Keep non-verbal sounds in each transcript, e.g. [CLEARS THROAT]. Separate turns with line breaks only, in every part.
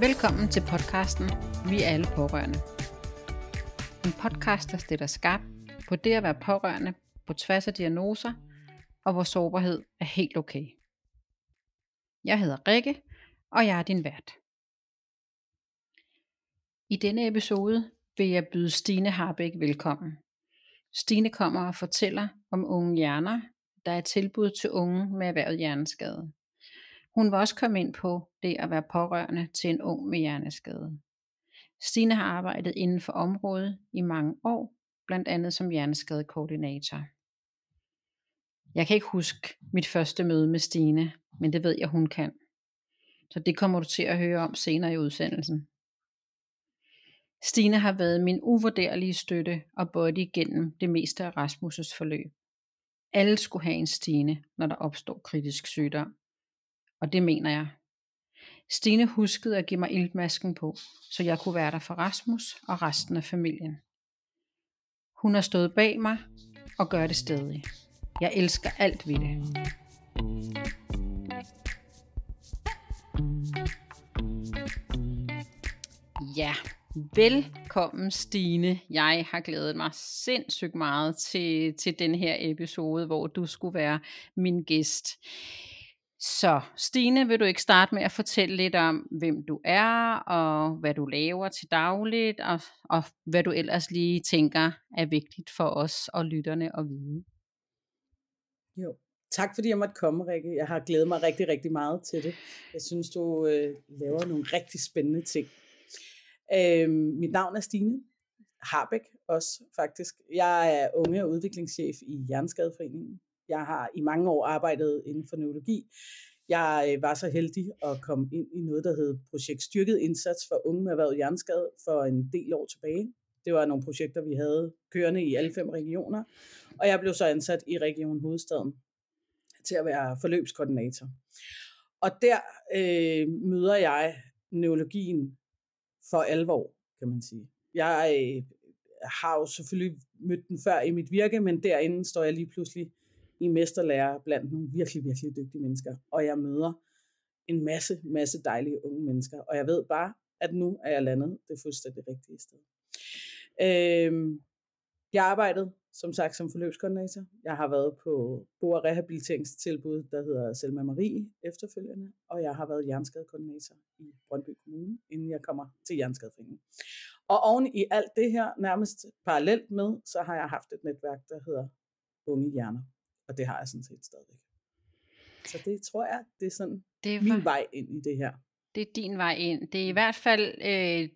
Velkommen til podcasten Vi er alle pårørende. En podcast, der stiller skarp på det at være pårørende på tværs af diagnoser, og hvor sårbarhed er helt okay. Jeg hedder Rikke, og jeg er din vært. I denne episode vil jeg byde Stine Harbæk velkommen. Stine kommer og fortæller om unge hjerner, der er tilbud til unge med erhvervet hjerneskade. Hun vil også komme ind på det at være pårørende til en ung med hjerneskade. Stine har arbejdet inden for området i mange år, blandt andet som hjerneskadekoordinator. Jeg kan ikke huske mit første møde med Stine, men det ved jeg, hun kan. Så det kommer du til at høre om senere i udsendelsen. Stine har været min uvurderlige støtte og body igennem det meste af Rasmus' forløb. Alle skulle have en Stine, når der opstår kritisk sygdom. Og det mener jeg. Stine huskede at give mig iltmasken på, så jeg kunne være der for Rasmus og resten af familien. Hun har stået bag mig og gør det stadig. Jeg elsker alt ved det. Ja, velkommen Stine. Jeg har glædet mig sindssygt meget til, til den her episode, hvor du skulle være min gæst. Så Stine, vil du ikke starte med at fortælle lidt om, hvem du er, og hvad du laver til dagligt, og, og hvad du ellers lige tænker er vigtigt for os og lytterne at vide?
Jo, tak fordi jeg måtte komme, Rikke. Jeg har glædet mig rigtig, rigtig meget til det. Jeg synes, du øh, laver nogle rigtig spændende ting. Øh, mit navn er Stine Harbæk også, faktisk. Jeg er unge- og udviklingschef i Jernskadeforeningen. Jeg har i mange år arbejdet inden for neurologi. Jeg øh, var så heldig at komme ind i noget, der hed Projekt Styrket Indsats for Unge med Erhvervet Hjerneskade for en del år tilbage. Det var nogle projekter, vi havde kørende i alle fem regioner. Og jeg blev så ansat i Region Hovedstaden til at være forløbskoordinator. Og der øh, møder jeg neurologien for alvor, kan man sige. Jeg øh, har jo selvfølgelig mødt den før i mit virke, men derinde står jeg lige pludselig i mesterlærer blandt nogle virkelig, virkelig dygtige mennesker. Og jeg møder en masse, masse dejlige unge mennesker. Og jeg ved bare, at nu er jeg landet det fuldstændig rigtige sted. Øhm, jeg arbejdede som sagt som forløbskoordinator. Jeg har været på bo- og rehabiliteringstilbud, der hedder Selma Marie efterfølgende, og jeg har været hjerneskadekoordinator i Brøndby Kommune, inden jeg kommer til Hjerneskadeforeningen. Og oven i alt det her, nærmest parallelt med, så har jeg haft et netværk, der hedder Unge Hjerner. Og det har jeg sådan set stadigvæk. Så det tror jeg, det er sådan det var, min vej ind i det her.
Det er din vej ind. Det er i hvert fald øh,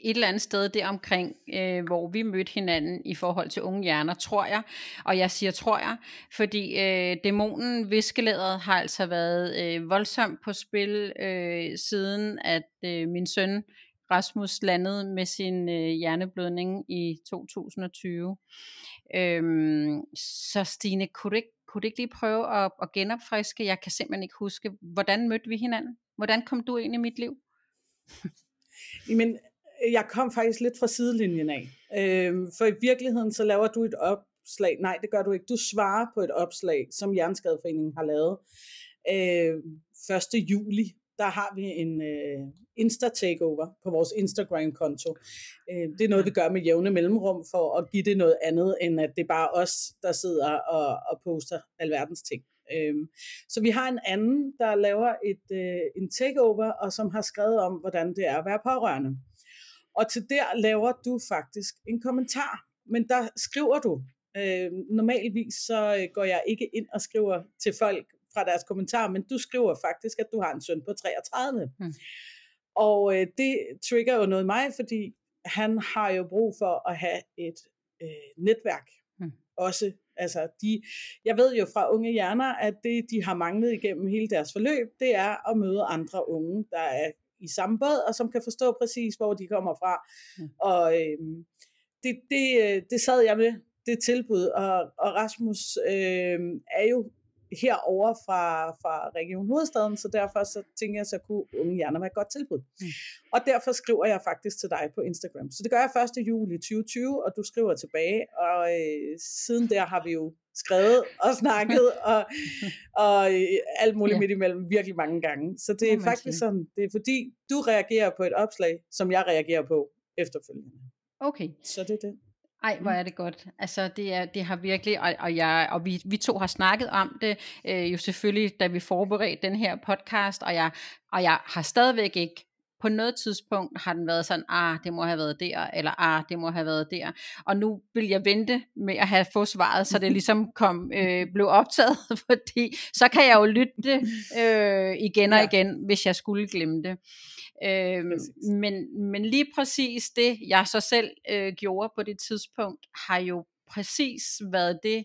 et eller andet sted der omkring, øh, hvor vi mødte hinanden i forhold til unge hjerner, tror jeg. Og jeg siger tror jeg, fordi øh, dæmonen viskelæderet har altså været øh, voldsomt på spil, øh, siden at øh, min søn Rasmus landede med sin øh, hjerneblødning i 2020. Øhm, så Stine, kunne du, ikke, kunne du ikke lige prøve at, at genopfriske? Jeg kan simpelthen ikke huske, hvordan mødte vi hinanden? Hvordan kom du ind i mit liv? [LAUGHS]
Jamen, jeg kom faktisk lidt fra sidelinjen af. Øhm, for i virkeligheden, så laver du et opslag. Nej, det gør du ikke. Du svarer på et opslag, som Hjerneskadeforeningen har lavet. Øh, 1. juli der har vi en øh, Insta-takeover på vores Instagram-konto. Øh, det er noget, vi gør med jævne mellemrum for at give det noget andet, end at det er bare os, der sidder og, og poster alverdens ting. Øh, så vi har en anden, der laver et, øh, en takeover, og som har skrevet om, hvordan det er at være pårørende. Og til der laver du faktisk en kommentar, men der skriver du, Øh, normalvis så øh, går jeg ikke ind og skriver til folk, fra deres kommentar, men du skriver faktisk, at du har en søn på 33. Mm. Og øh, det trigger jo noget mig, fordi han har jo brug for at have et øh, netværk. Mm. Også, altså de, jeg ved jo fra unge hjerner, at det de har manglet igennem hele deres forløb, det er at møde andre unge, der er i samme båd, og som kan forstå præcis, hvor de kommer fra. Mm. Og øh, det, det, øh, det sad jeg med, det tilbud, og, og Rasmus øh, er jo herover fra, fra Region Hovedstaden, så derfor så tænker jeg, så kunne Unge Hjerner være et godt tilbud. Mm. Og derfor skriver jeg faktisk til dig på Instagram. Så det gør jeg 1. juli 2020, og du skriver tilbage, og øh, siden der har vi jo skrevet og snakket [LAUGHS] og, og øh, alt muligt ja. midt imellem virkelig mange gange. Så det er faktisk sige. sådan, det er fordi, du reagerer på et opslag, som jeg reagerer på efterfølgende.
Okay.
Så det er det.
Ej, hvor mm. er det godt. Altså, det, er, det har virkelig, og, og, jeg, og vi, vi to har snakket om det, øh, jo selvfølgelig, da vi forberedte den her podcast, og jeg, og jeg har stadigvæk ikke på noget tidspunkt har den været sådan, ah, det må have været der, eller ah, det må have været der. Og nu vil jeg vente med at have fået svaret, så det [LAUGHS] ligesom kom, øh, blev optaget, [LAUGHS] fordi så kan jeg jo lytte det øh, igen og igen, hvis jeg skulle glemme det. Øh, men, men lige præcis det, jeg så selv øh, gjorde på det tidspunkt, har jo præcis været det,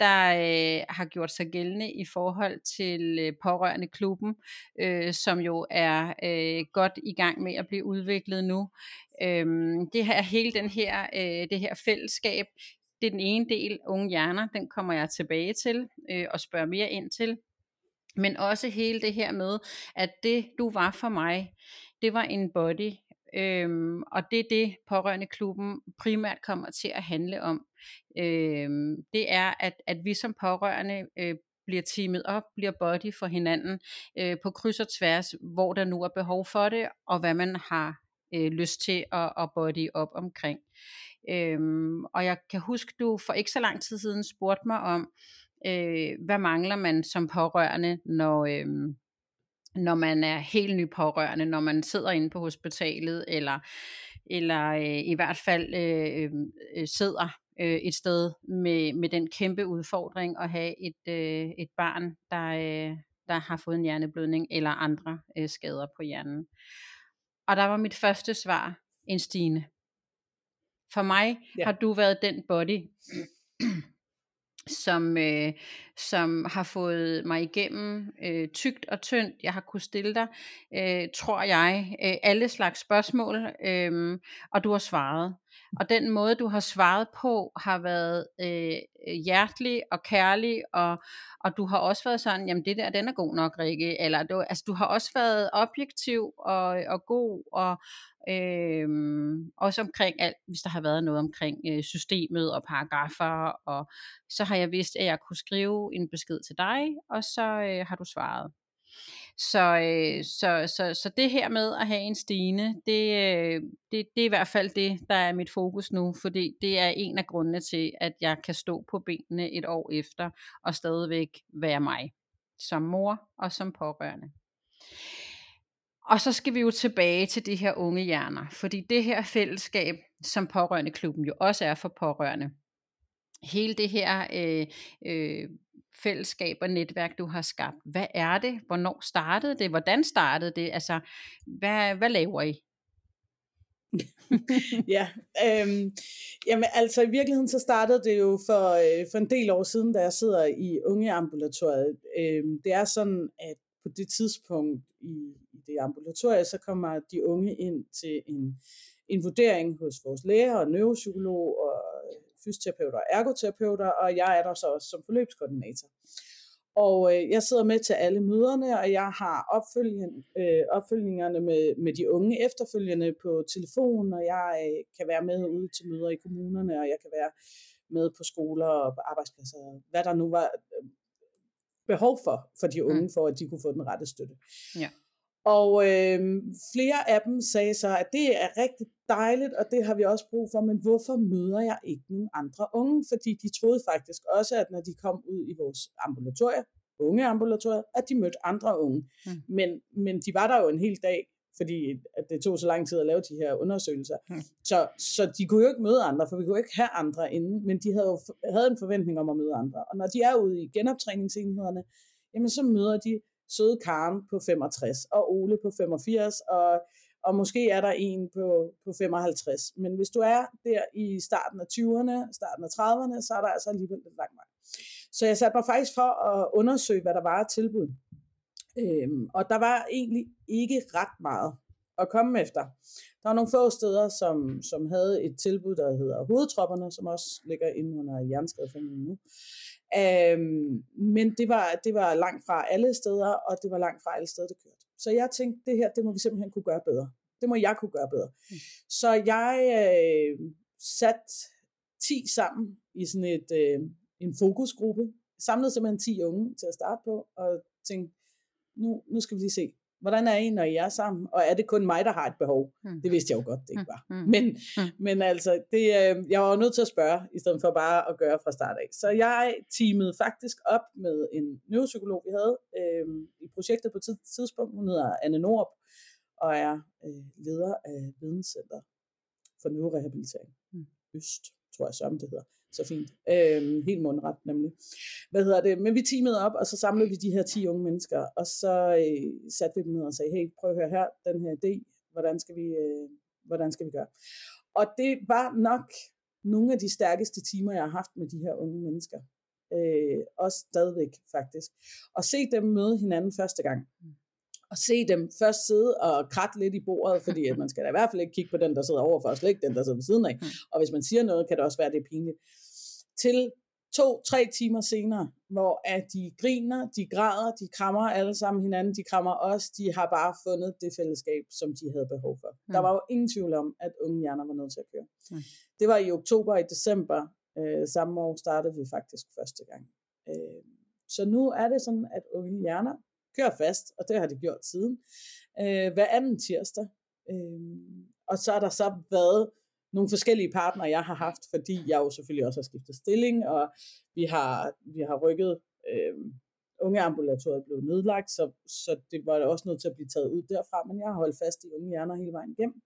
der øh, har gjort sig gældende i forhold til øh, pårørende klubben, øh, som jo er øh, godt i gang med at blive udviklet nu. Øh, det her hele den her øh, det her fællesskab, det er den ene del, unge hjerner, den kommer jeg tilbage til øh, og spørger mere ind til. Men også hele det her med, at det du var for mig, det var en body, Øhm, og det er det, pårørende klubben primært kommer til at handle om. Øhm, det er, at, at vi som pårørende øh, bliver teamet op, bliver body for hinanden øh, på kryds og tværs, hvor der nu er behov for det, og hvad man har øh, lyst til at, at body op omkring. Øhm, og jeg kan huske, du for ikke så lang tid siden spurgte mig om, øh, hvad mangler man som pårørende, når... Øh, når man er helt ny pårørende, når man sidder inde på hospitalet, eller, eller øh, i hvert fald øh, øh, sidder øh, et sted med, med den kæmpe udfordring at have et, øh, et barn, der, øh, der har fået en hjerneblødning eller andre øh, skader på hjernen. Og der var mit første svar en Stine. For mig ja. har du været den body, som, øh, som har fået mig igennem øh, tygt og tyndt. Jeg har kunnet stille dig, øh, tror jeg, øh, alle slags spørgsmål, øh, og du har svaret. Og den måde, du har svaret på, har været øh, hjertelig og kærlig, og, og du har også været sådan, jamen det der, den er god nok, Rikke. Eller du, altså, du har også været objektiv og, og god, og, øh, også omkring alt, hvis der har været noget omkring øh, systemet og paragrafer, og så har jeg vidst, at jeg kunne skrive en besked til dig, og så øh, har du svaret. Så, øh, så, så, så det her med at have en Stine, det, øh, det, det er i hvert fald det, der er mit fokus nu, fordi det er en af grundene til, at jeg kan stå på benene et år efter, og stadigvæk være mig, som mor og som pårørende. Og så skal vi jo tilbage til de her unge hjerner, fordi det her fællesskab, som pårørende klubben jo også er for pårørende, hele det her øh, øh, fællesskab og netværk, du har skabt, hvad er det? Hvornår startede det? Hvordan startede det? Altså, hvad, hvad laver I? [LAUGHS]
ja, øhm, jamen altså i virkeligheden så startede det jo for, øh, for en del år siden, da jeg sidder i ungeambulatoriet. Øhm, det er sådan, at på det tidspunkt i, i det ambulatorie, så kommer de unge ind til en, en vurdering hos vores læger og neuropsykolog og fysioterapeuter og ergoterapeuter, og jeg er der så også som forløbskoordinator. Og øh, jeg sidder med til alle møderne, og jeg har opfølging, øh, opfølgingerne med, med de unge efterfølgende på telefon, og jeg øh, kan være med ude til møder i kommunerne, og jeg kan være med på skoler og på arbejdspladser, hvad der nu var øh, behov for, for de unge, mm. for at de kunne få den rette støtte. Ja. Og øh, flere af dem sagde så, at det er rigtig dejligt, og det har vi også brug for, men hvorfor møder jeg ikke nogen andre unge? Fordi de troede faktisk også, at når de kom ud i vores ambulatorier, unge ambulatorier, at de mødte andre unge. Mm. Men, men de var der jo en hel dag, fordi at det tog så lang tid at lave de her undersøgelser. Mm. Så, så de kunne jo ikke møde andre, for vi kunne ikke have andre inde, men de havde jo havde en forventning om at møde andre. Og når de er ude i genoptræningsenhederne, jamen så møder de søde Karen på 65, og Ole på 85, og, og måske er der en på, på 55. Men hvis du er der i starten af 20'erne, starten af 30'erne, så er der altså alligevel lidt lang vej. Så jeg satte mig faktisk for at undersøge, hvad der var af tilbud. Øhm, og der var egentlig ikke ret meget at komme efter. Der var nogle få steder, som, som havde et tilbud, der hedder Hovedtropperne, som også ligger inde under Jernskadeforeningen nu. Øhm, men det var, det var langt fra alle steder, og det var langt fra alle steder, det kørte. Så jeg tænkte, det her, det må vi simpelthen kunne gøre bedre. Det må jeg kunne gøre bedre. Mm. Så jeg øh, satte 10 sammen i sådan et, øh, en fokusgruppe, samlede simpelthen 10 unge til at starte på, og tænkte, nu, nu skal vi lige se, hvordan er I, når I er sammen? Og er det kun mig, der har et behov? Mm. Det vidste jeg jo godt, det ikke var. Mm. Men, mm. men altså, det, øh, jeg var nødt til at spørge, i stedet for bare at gøre fra start af. Så jeg teamede faktisk op med en neuropsykolog, vi havde øh, i projektet på et tidspunkt. Hun hedder Anne Nord, og er øh, leder af Videnscenter for Neurorehabilitering. Mm. Øst, tror jeg, som det hedder så fint. Øhm, helt mundret nemlig. Hvad hedder det? Men vi teamede op, og så samlede vi de her 10 unge mennesker, og så øh, satte vi dem ned og sagde, hey, prøv at høre her, den her idé, hvordan skal vi, øh, hvordan skal vi gøre? Og det var nok nogle af de stærkeste timer, jeg har haft med de her unge mennesker. Øh, også stadigvæk faktisk. Og se dem møde hinanden første gang. Og se dem først sidde og kratte lidt i bordet, fordi at man skal da i hvert fald ikke kigge på den, der sidder overfor, og slet ikke den, der sidder ved siden af. Og hvis man siger noget, kan det også være, det er pinligt til to-tre timer senere, hvor at de griner, de græder, de krammer alle sammen hinanden, de krammer os, de har bare fundet det fællesskab, som de havde behov for. Mm. Der var jo ingen tvivl om, at unge hjerner var nødt til at køre. Mm. Det var i oktober og i december øh, samme år startede vi faktisk første gang. Øh, så nu er det sådan, at unge hjerner kører fast, og det har de gjort siden, øh, hver anden tirsdag. Øh, og så er der så været nogle forskellige partnere, jeg har haft, fordi jeg jo selvfølgelig også har skiftet stilling, og vi har, vi har rykket, øh, unge ambulatoriet blev nedlagt, så, så det var også nødt til at blive taget ud derfra, men jeg har holdt fast i unge hjerner hele vejen igennem.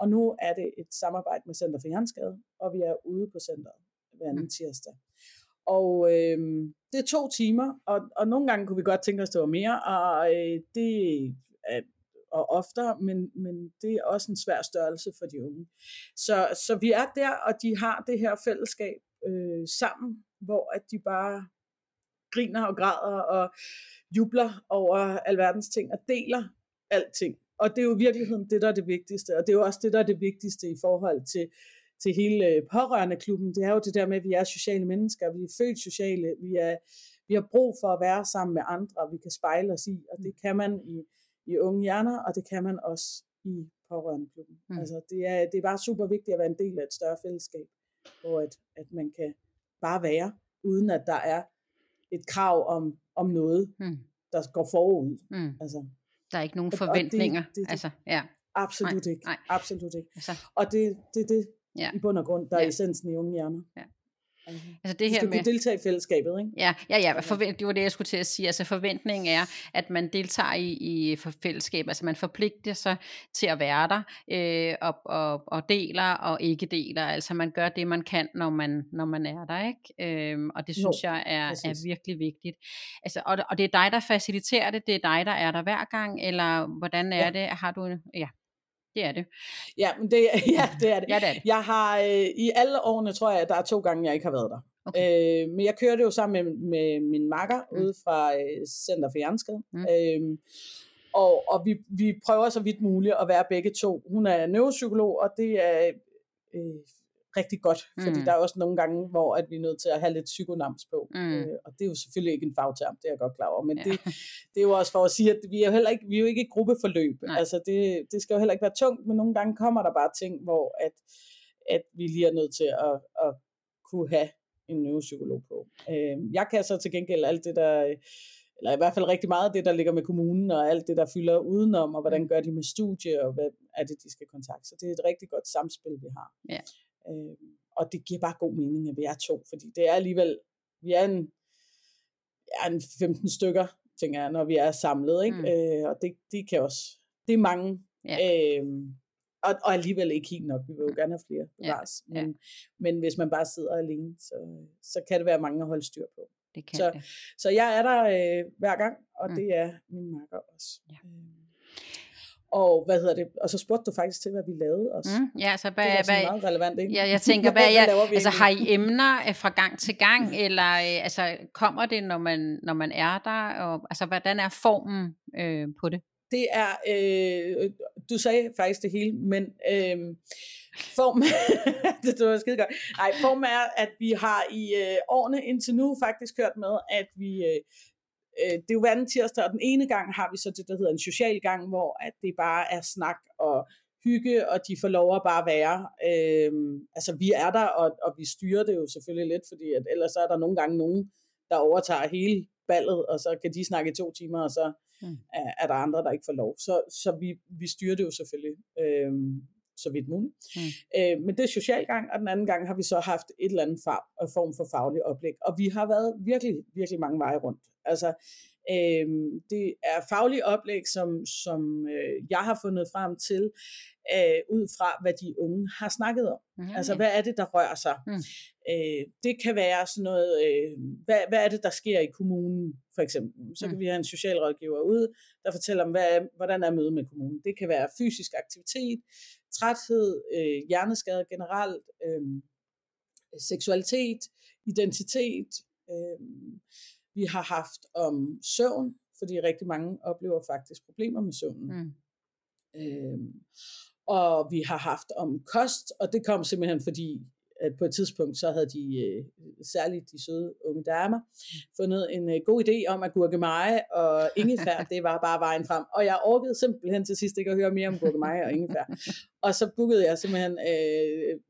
Og nu er det et samarbejde med Center for Hjerneskade, og vi er ude på centret hver anden mm. tirsdag. Og øh, det er to timer, og, og nogle gange kunne vi godt tænke os, at det var mere, og øh, det er og oftere, men, men det er også en svær størrelse for de unge. Så, så vi er der, og de har det her fællesskab øh, sammen, hvor at de bare griner og græder og jubler over alverdens ting og deler alting. Og det er jo i virkeligheden det, der er det vigtigste, og det er jo også det, der er det vigtigste i forhold til, til hele øh, pårørende klubben. Det er jo det der med, at vi er sociale mennesker, vi er født sociale, vi, er, vi har brug for at være sammen med andre, vi kan spejle os i, og det kan man i i unge hjerner, og det kan man også i pårørendeklubben. Mm. Altså, det, er, det er bare super vigtigt at være en del af et større fællesskab, hvor at, at man kan bare være, uden at der er et krav om, om noget, mm. der går forud. Mm. Altså,
der er ikke nogen forventninger. Det, det, det,
altså, ja. Absolut nej, ikke. Nej. Absolut ikke. Altså. Og det det, det ja. i bund og grund, der ja. er essensen i unge hjerner. Ja.
Altså, altså det her
skal
med,
kunne deltage i fællesskabet, ikke?
Ja, ja, ja forvent, det var det, jeg skulle til at sige. Altså forventningen er, at man deltager i, i fællesskab, altså man forpligter sig til at være der, øh, og, og, og deler og ikke deler. Altså man gør det, man kan, når man, når man er der, ikke? Øh, og det synes jo, jeg er, er virkelig vigtigt. Altså, og, og det er dig, der faciliterer det, det er dig, der er der hver gang, eller hvordan er ja. det? Har du, ja, det er det.
Ja, men det, [LAUGHS] ja, det er det. ja, det, er det. Jeg har øh, i alle årene, tror jeg, at der er to gange, jeg ikke har været der. Okay. Øh, men jeg kørte jo sammen med, med min makker mm. ude fra øh, Center for Hjerneskade. Mm. Øh, og og vi, vi prøver så vidt muligt at være begge to. Hun er neuropsykolog, og det er øh, rigtig godt, fordi mm. der er også nogle gange, hvor at vi er nødt til at have lidt psykonams på. Mm. Øh, og det er jo selvfølgelig ikke en fagterm, det er jeg godt klar over, men ja. det, det er jo også for at sige, at vi er jo heller ikke, vi er jo ikke et gruppeforløb. Nej. Altså det, det skal jo heller ikke være tungt, men nogle gange kommer der bare ting, hvor at, at vi lige er nødt til at, at kunne have en neuropsykolog på. Øh, jeg kan så til gengæld alt det der eller i hvert fald rigtig meget af det, der ligger med kommunen, og alt det, der fylder udenom, og hvordan mm. gør de med studie, og hvad er det, de skal kontakte. Så det er et rigtig godt samspil, vi har. Ja. Øh, og det giver bare god mening, at vi er to, fordi det er alligevel, vi er en, ja, en 15 stykker, tænker jeg, når vi er samlet, ikke? Mm. Øh, og det, det kan også, det er mange. Ja. Øh, og, og alligevel ikke helt nok. Vi vil jo mm. gerne have flere bevares. Ja, ja. Men, men hvis man bare sidder alene, så, så kan det være mange at holde styr på.
Det kan
så,
det.
så jeg er der øh, hver gang, og mm. det er min makker også. Ja. Og hvad hedder det? Og så spurgte du faktisk til, hvad vi lavede også. Mm,
ja, så hvad,
det
er
hvad, meget relevant, ikke?
Ja, jeg tænker, hvad, [LAUGHS] hvad, hvad altså, har I emner øh, fra gang til gang, eller øh, altså, kommer det, når man, når man er der? Og, altså, hvordan er formen øh, på det?
Det er, øh, du sagde faktisk det hele, men øh, form, [LAUGHS] det var skide godt. Nej, form er, at vi har i øh, årene indtil nu faktisk hørt med, at vi øh, øh, det er jo hver tirsdag, og den ene gang har vi så det, der hedder en social gang, hvor at det bare er snak og hygge, og de får lov at bare være. Øh, altså vi er der, og, og vi styrer det jo selvfølgelig lidt, fordi at ellers er der nogle gange nogen, der overtager hele ballet, og så kan de snakke i to timer, og så mm. er, er der andre, der ikke får lov. Så, så vi, vi styrer det jo selvfølgelig. Øh, så vidt muligt. Mm. Øh, men det er social gang, og den anden gang har vi så haft et eller andet fag, form for faglig oplæg. Og vi har været virkelig, virkelig mange veje rundt. Altså, øh, det er faglige oplæg, som, som øh, jeg har fundet frem til, øh, ud fra hvad de unge har snakket om. Mm. Altså, hvad er det, der rører sig? Mm. Øh, det kan være sådan noget, øh, hvad, hvad er det, der sker i kommunen, for eksempel. Så kan mm. vi have en socialrådgiver ud, der fortæller om, hvad er, hvordan er mødet med kommunen. Det kan være fysisk aktivitet, træthed, øh, hjerneskade generelt, øh, seksualitet, identitet. Øh, vi har haft om søvn, fordi rigtig mange oplever faktisk problemer med søvnen. Mm. Øh, og vi har haft om kost, og det kom simpelthen fordi at på et tidspunkt, så havde de, øh, særligt de søde unge damer, fundet en øh, god idé om at gurkemeje og ingefær, [LAUGHS] det var bare vejen frem. Og jeg orkede simpelthen til sidst ikke at høre mere om gurkemeje og ingefær. Og så bookede jeg simpelthen øh,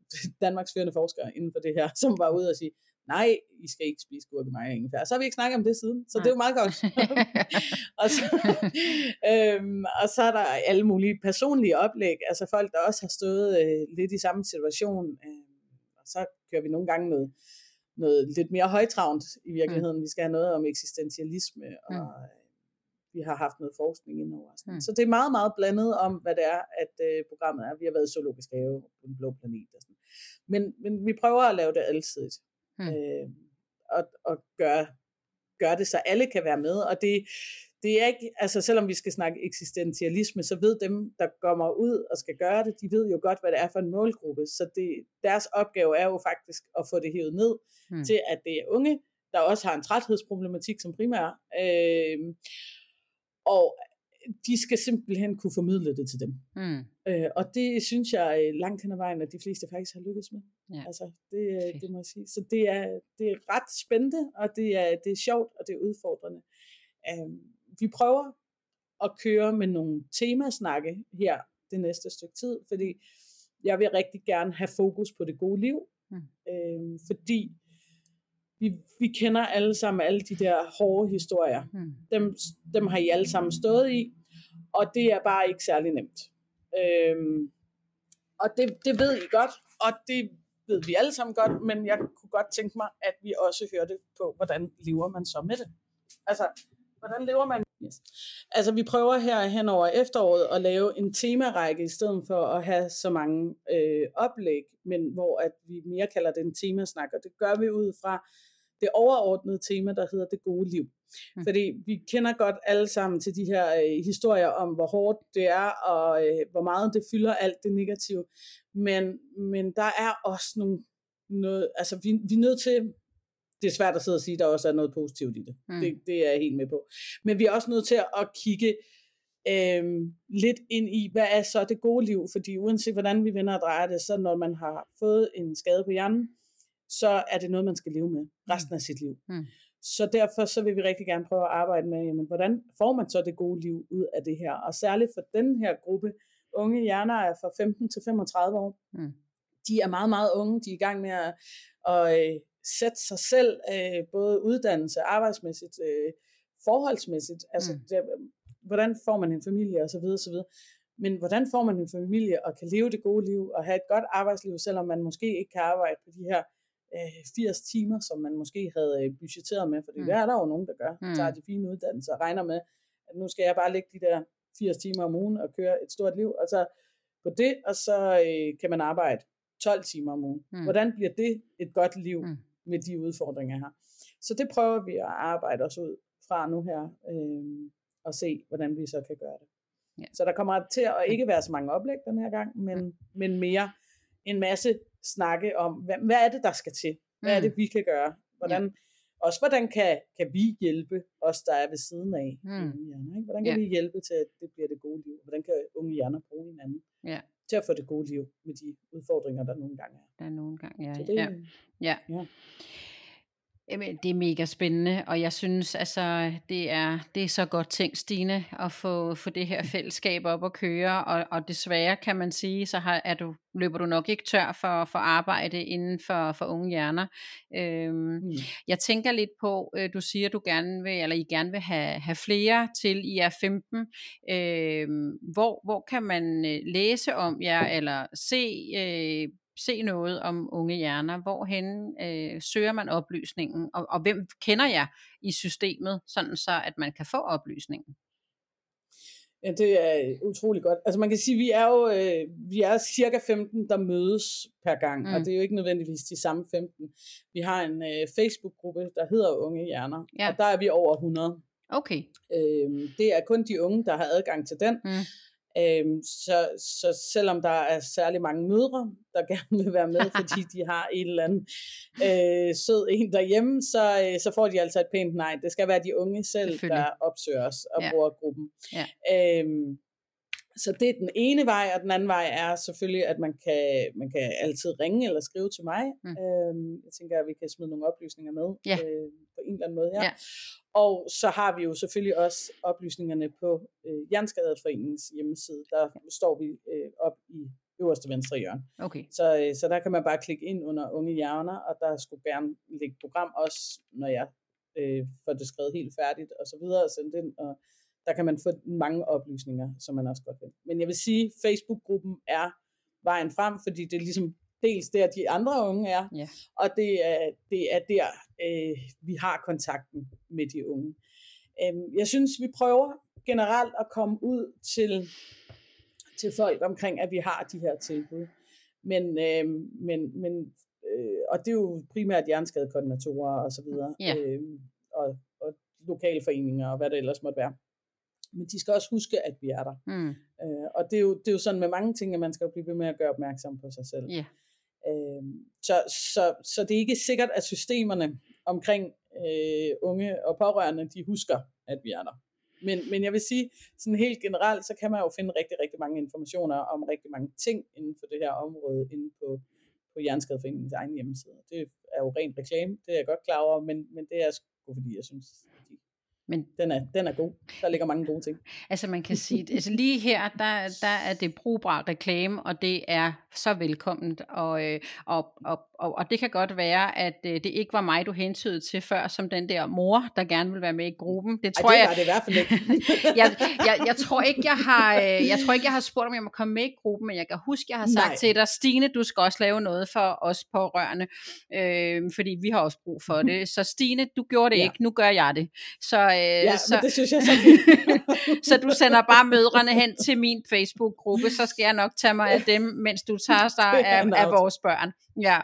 Danmarks førende forskere inden for det her, som var ude og sige, nej, I skal ikke spise gurkemeje og ingefær. Så har vi ikke snakket om det siden, så nej. det er jo meget godt. [LAUGHS] og, så, øhm, og så er der alle mulige personlige oplæg, altså folk, der også har stået øh, lidt i samme situation, øh, og så kører vi nogle gange noget, noget lidt mere højtravnt i virkeligheden. Mm. Vi skal have noget om eksistentialisme, og mm. vi har haft noget forskning indover. Mm. Så det er meget, meget blandet om, hvad det er, at øh, programmet er. Vi har været i zoologisk have på den blå planet. Og sådan. Men, men vi prøver at lave det altid. Mm. Øh, og, og gøre, gøre det, så alle kan være med. Og det, det er ikke, altså selvom vi skal snakke eksistentialisme, så ved dem, der kommer ud og skal gøre det, de ved jo godt, hvad det er for en målgruppe. Så det, deres opgave er jo faktisk at få det hævet ned hmm. til, at det er unge, der også har en træthedsproblematik som primær. Øh, og de skal simpelthen kunne formidle det til dem. Mm. Øh, og det synes jeg øh, langt hen ad vejen, at de fleste faktisk har lykkes med. Ja. Altså, det, okay. det må jeg sige. Så det er, det er ret spændende, og det er, det er sjovt, og det er udfordrende. Øh, vi prøver at køre med nogle temasnakke her det næste stykke tid, fordi jeg vil rigtig gerne have fokus på det gode liv, mm. øh, fordi vi, vi kender alle sammen alle de der hårde historier. Mm. Dem, dem har I alle sammen stået i, og det er bare ikke særlig nemt. Øh, og det, det ved I godt, og det ved vi alle sammen godt, men jeg kunne godt tænke mig, at vi også hørte på, hvordan lever man så med det. Altså, hvordan lever man Yes. Altså vi prøver her hen over efteråret at lave en temarække i stedet for at have så mange øh, oplæg, men hvor at vi mere kalder det en temasnak, og det gør vi ud fra det overordnede tema, der hedder det gode liv. Mm. Fordi vi kender godt alle sammen til de her øh, historier om, hvor hårdt det er, og øh, hvor meget det fylder alt det negative. Men, men der er også nogle, noget, altså vi, vi er nødt til det er svært at sidde og sige, at der også er noget positivt i det. Mm. det. Det er jeg helt med på. Men vi er også nødt til at kigge øhm, lidt ind i, hvad er så det gode liv? Fordi uanset hvordan vi vender og drejer det, så når man har fået en skade på hjernen, så er det noget, man skal leve med resten af sit liv. Mm. Så derfor så vil vi rigtig gerne prøve at arbejde med, jamen, hvordan får man så det gode liv ud af det her? Og særligt for den her gruppe unge hjerner er fra 15 til 35 år. Mm. De er meget, meget unge. De er i gang med at, at øh, sætte sig selv, øh, både uddannelse, arbejdsmæssigt, øh, forholdsmæssigt, altså mm. det, hvordan får man en familie og så videre, så videre. Men hvordan får man en familie og kan leve det gode liv og have et godt arbejdsliv, selvom man måske ikke kan arbejde på de her øh, 80 timer, som man måske havde øh, budgetteret med, for mm. det er der jo nogen, der gør. Mm. Tager de fine uddannelser og regner med, at nu skal jeg bare lægge de der 80 timer om ugen og køre et stort liv, og så på det, og så øh, kan man arbejde 12 timer om ugen. Mm. Hvordan bliver det et godt liv? Mm med de udfordringer her. Så det prøver vi at arbejde os ud fra nu her, øh, og se, hvordan vi så kan gøre det. Ja. Så der kommer til at ikke være så mange oplæg den her gang, men, mm. men mere en masse snakke om, hvad, hvad er det, der skal til? Hvad mm. er det, vi kan gøre? Hvordan, ja. Også hvordan kan, kan vi hjælpe os, der er ved siden af mm. hjerner, ikke? Hvordan kan ja. vi hjælpe til, at det bliver det gode liv? Hvordan kan unge hjerner bruge hinanden? Ja til at få det gode liv med de udfordringer, der nogle gange er.
Der er nogle gange, ja. Så det, ja. ja. ja. Jamen, det er mega spændende, og jeg synes, altså, det er, det er så godt tænkt, Stine, at få, få det her fællesskab op at køre, og, og desværre kan man sige, så har, er du, løber du nok ikke tør for, for arbejde inden for, for unge hjerner. Øhm, mm. Jeg tænker lidt på, øh, du siger, du gerne vil, eller I gerne vil have, have flere til I er 15. Øhm, hvor, hvor kan man øh, læse om jer, eller se øh, se noget om unge hjerner? Hvorhen øh, søger man oplysningen? Og, og hvem kender jeg i systemet, sådan så at man kan få oplysningen?
Ja, det er utrolig godt. Altså man kan sige, vi er jo øh, vi er cirka 15, der mødes per gang, mm. og det er jo ikke nødvendigvis de samme 15. Vi har en øh, Facebook-gruppe, der hedder Unge Hjerner, ja. og der er vi over 100.
Okay.
Øh, det er kun de unge, der har adgang til den. Mm. Øhm, så, så selvom der er særlig mange mødre, der [LAUGHS] gerne vil være med, fordi de har en eller anden øh, sød en derhjemme, så, øh, så får de altså et pænt nej. Det skal være de unge selv, der opsøger os og ja. bruger gruppen. Ja. Øhm, så det er den ene vej, og den anden vej er selvfølgelig, at man kan, man kan altid ringe eller skrive til mig. Mm. Øhm, jeg tænker, at vi kan smide nogle oplysninger med ja. øh, på en eller anden måde her. Ja. Og så har vi jo selvfølgelig også oplysningerne på øh, Jernskaderforeningens hjemmeside. Der står vi øh, op i øverste venstre hjørne.
Okay.
Så, øh, så der kan man bare klikke ind under Unge Hjerner, og der skulle gerne ligge program også, når jeg øh, får det skrevet helt færdigt og så videre og sende ind. Og der kan man få mange oplysninger, som man også godt vil. Men jeg vil sige, Facebook-gruppen er vejen frem, fordi det er ligesom dels der, de andre unge er, ja. og det er, det er der, øh, vi har kontakten med de unge. Øh, jeg synes, vi prøver generelt at komme ud til, til folk omkring, at vi har de her tilbud. Men, øh, men, men øh, og det er jo primært hjerneskadekoordinatorer og så videre, ja. øh, og, og lokalforeninger og hvad det ellers måtte være. Men de skal også huske, at vi er der. Mm. Øh, og det er, jo, det er jo sådan med mange ting, at man skal blive ved med at gøre opmærksom på sig selv. Yeah. Øh, så, så, så det er ikke sikkert, at systemerne omkring øh, unge og pårørende, de husker, at vi er der. Men, men jeg vil sige, sådan helt generelt, så kan man jo finde rigtig, rigtig mange informationer om rigtig mange ting inden for det her område, inde på, på Jernskadeforeningens egen hjemmeside. Det er jo rent reklame, det er jeg godt klar over, men, men det er sgu fordi, jeg synes, men den er, den er god. Der ligger mange gode ting. [LAUGHS]
Altså man kan sige, altså lige her, der, der er det brugbar reklame, og det er så velkomment. Og, øh, og, og, og, og det kan godt være, at øh, det ikke var mig, du hentydede til før, som den der mor, der gerne vil være med i gruppen.
Det tror Ej, det jeg, det i hvert fald ikke. [LAUGHS]
jeg, jeg, jeg, tror ikke, jeg har, øh, jeg tror ikke, jeg har spurgt, om jeg må komme med i gruppen, men jeg kan huske, jeg har sagt Nej. til dig, Stine, du skal også lave noget for os pårørende, øh, fordi vi har også brug for [LAUGHS] det. Så Stine, du gjorde det ja. ikke, nu gør jeg det. Så
Øh, ja, så, det synes jeg [LAUGHS] så [LAUGHS]
Så du sender bare mødrene hen til min Facebook-gruppe, så skal jeg nok tage mig af dem, mens du tager [LAUGHS] dig af, af vores børn. Ja.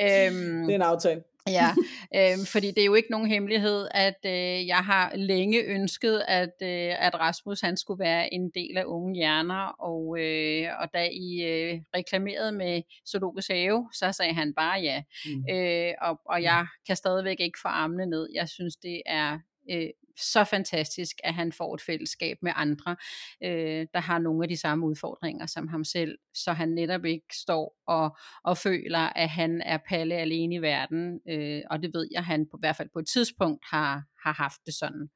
Øhm, det er en aftale.
ja, øh, fordi det er jo ikke nogen hemmelighed, at øh, jeg har længe ønsket, at, øh, at Rasmus han skulle være en del af Unge Hjerner, og, øh, og da I øh, reklamerede med Zoologisk Have, så sagde han bare ja. Mm. Øh, og, og jeg kan stadigvæk ikke få armene ned. Jeg synes, det er øh, så fantastisk, at han får et fællesskab med andre, øh, der har nogle af de samme udfordringer som ham selv, så han netop ikke står og, og føler, at han er palle alene i verden, øh, og det ved jeg, at han på, i hvert fald på et tidspunkt har, har haft det sådan.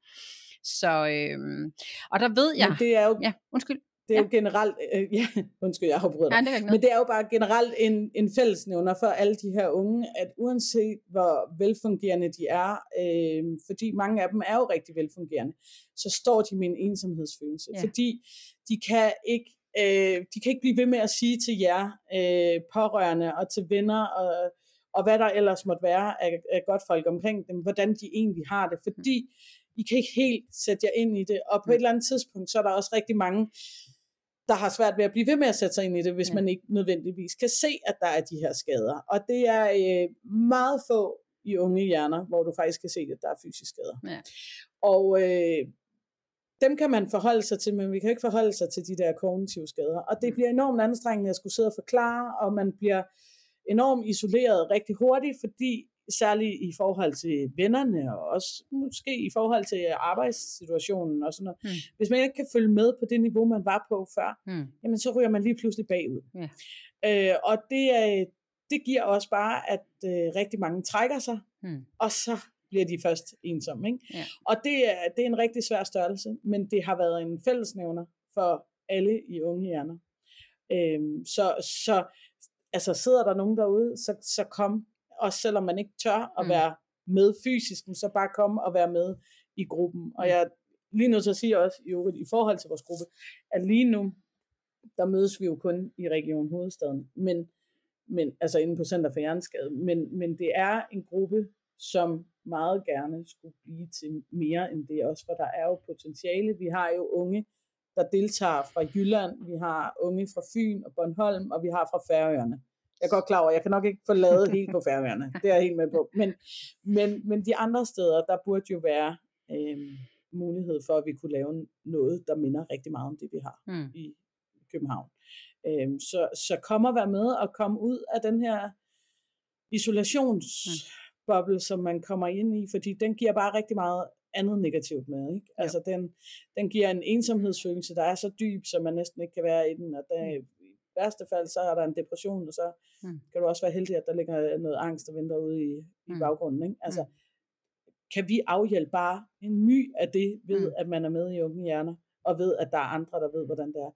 Så, øh, og der ved jeg...
Men det er jo,
ja, undskyld.
Det er ja. jo generelt, øh, ja, undskyld, jeg brugt dig, ja, men det er jo bare generelt en, en fællesnævner for alle de her unge, at uanset hvor velfungerende de er, øh, fordi mange af dem er jo rigtig velfungerende, så står de med en ensomhedsfølelse, ja. fordi de kan ikke øh, de kan ikke blive ved med at sige til jer øh, pårørende og til venner og, og hvad der ellers måtte være af, af godt folk omkring dem, hvordan de egentlig har det, fordi I kan ikke helt sætte jer ind i det, og på et eller andet tidspunkt, så er der også rigtig mange, der har svært ved at blive ved med at sætte sig ind i det, hvis ja. man ikke nødvendigvis kan se, at der er de her skader. Og det er øh, meget få i unge hjerner, hvor du faktisk kan se, at der er fysiske skader. Ja. Og øh, dem kan man forholde sig til, men vi kan ikke forholde sig til de der kognitive skader. Og det bliver enormt anstrengende at skulle sidde og forklare, og man bliver enormt isoleret rigtig hurtigt, fordi særligt i forhold til vennerne, og også måske i forhold til arbejdssituationen og sådan noget. Mm. Hvis man ikke kan følge med på det niveau, man var på før, mm. jamen så ryger man lige pludselig bagud. Yeah. Øh, og det er, det giver også bare, at øh, rigtig mange trækker sig,
Hmm.
og så bliver de først ensomme. Ikke?
Ja.
Og det er, det er en rigtig svær størrelse, men det har været en fællesnævner for alle i unge hjerner. Øhm, så, så altså sidder der nogen derude, så, så kom, også selvom man ikke tør at
Mm.
være med fysisk, så bare kom og være med i gruppen. Og
Mm.
jeg lige nødt til at sige også, i, øvrigt, i forhold til vores gruppe, at lige nu, der mødes vi jo kun i Region Hovedstaden, men, men altså inde på Center for Hjerneskade, men, men det er en gruppe, som meget gerne skulle blive til mere end det også, for der er jo potentiale. Vi har jo unge, der deltager fra Jylland, vi har unge fra Fyn og Bornholm, og vi har fra Færøerne. Jeg er godt klar over, jeg kan nok ikke få lavet helt på Færøerne, det er jeg helt med på. Men, men, men de andre steder, der burde jo være øh, mulighed for, at vi kunne lave noget, der minder rigtig meget om det, vi har
Hmm.
i København. Øhm, så, så kom og være med og komme ud af den her isolationsboble, som man kommer ind i, fordi den giver bare rigtig meget andet negativt med. Ikke?
Ja.
Altså den, den giver en ensomhedsfølelse, der er så dyb, så man næsten ikke kan være i den, og der, i værste fald, så er der en depression, og så
Mm.
kan du også være heldig, at der ligger noget angst og venter ude i, i
Mm.
baggrunden. Ikke? Altså, kan vi afhjælpe bare en my af det, ved
Mm.
at man er med i unge hjerner, og ved, at der er andre, der ved, hvordan det er,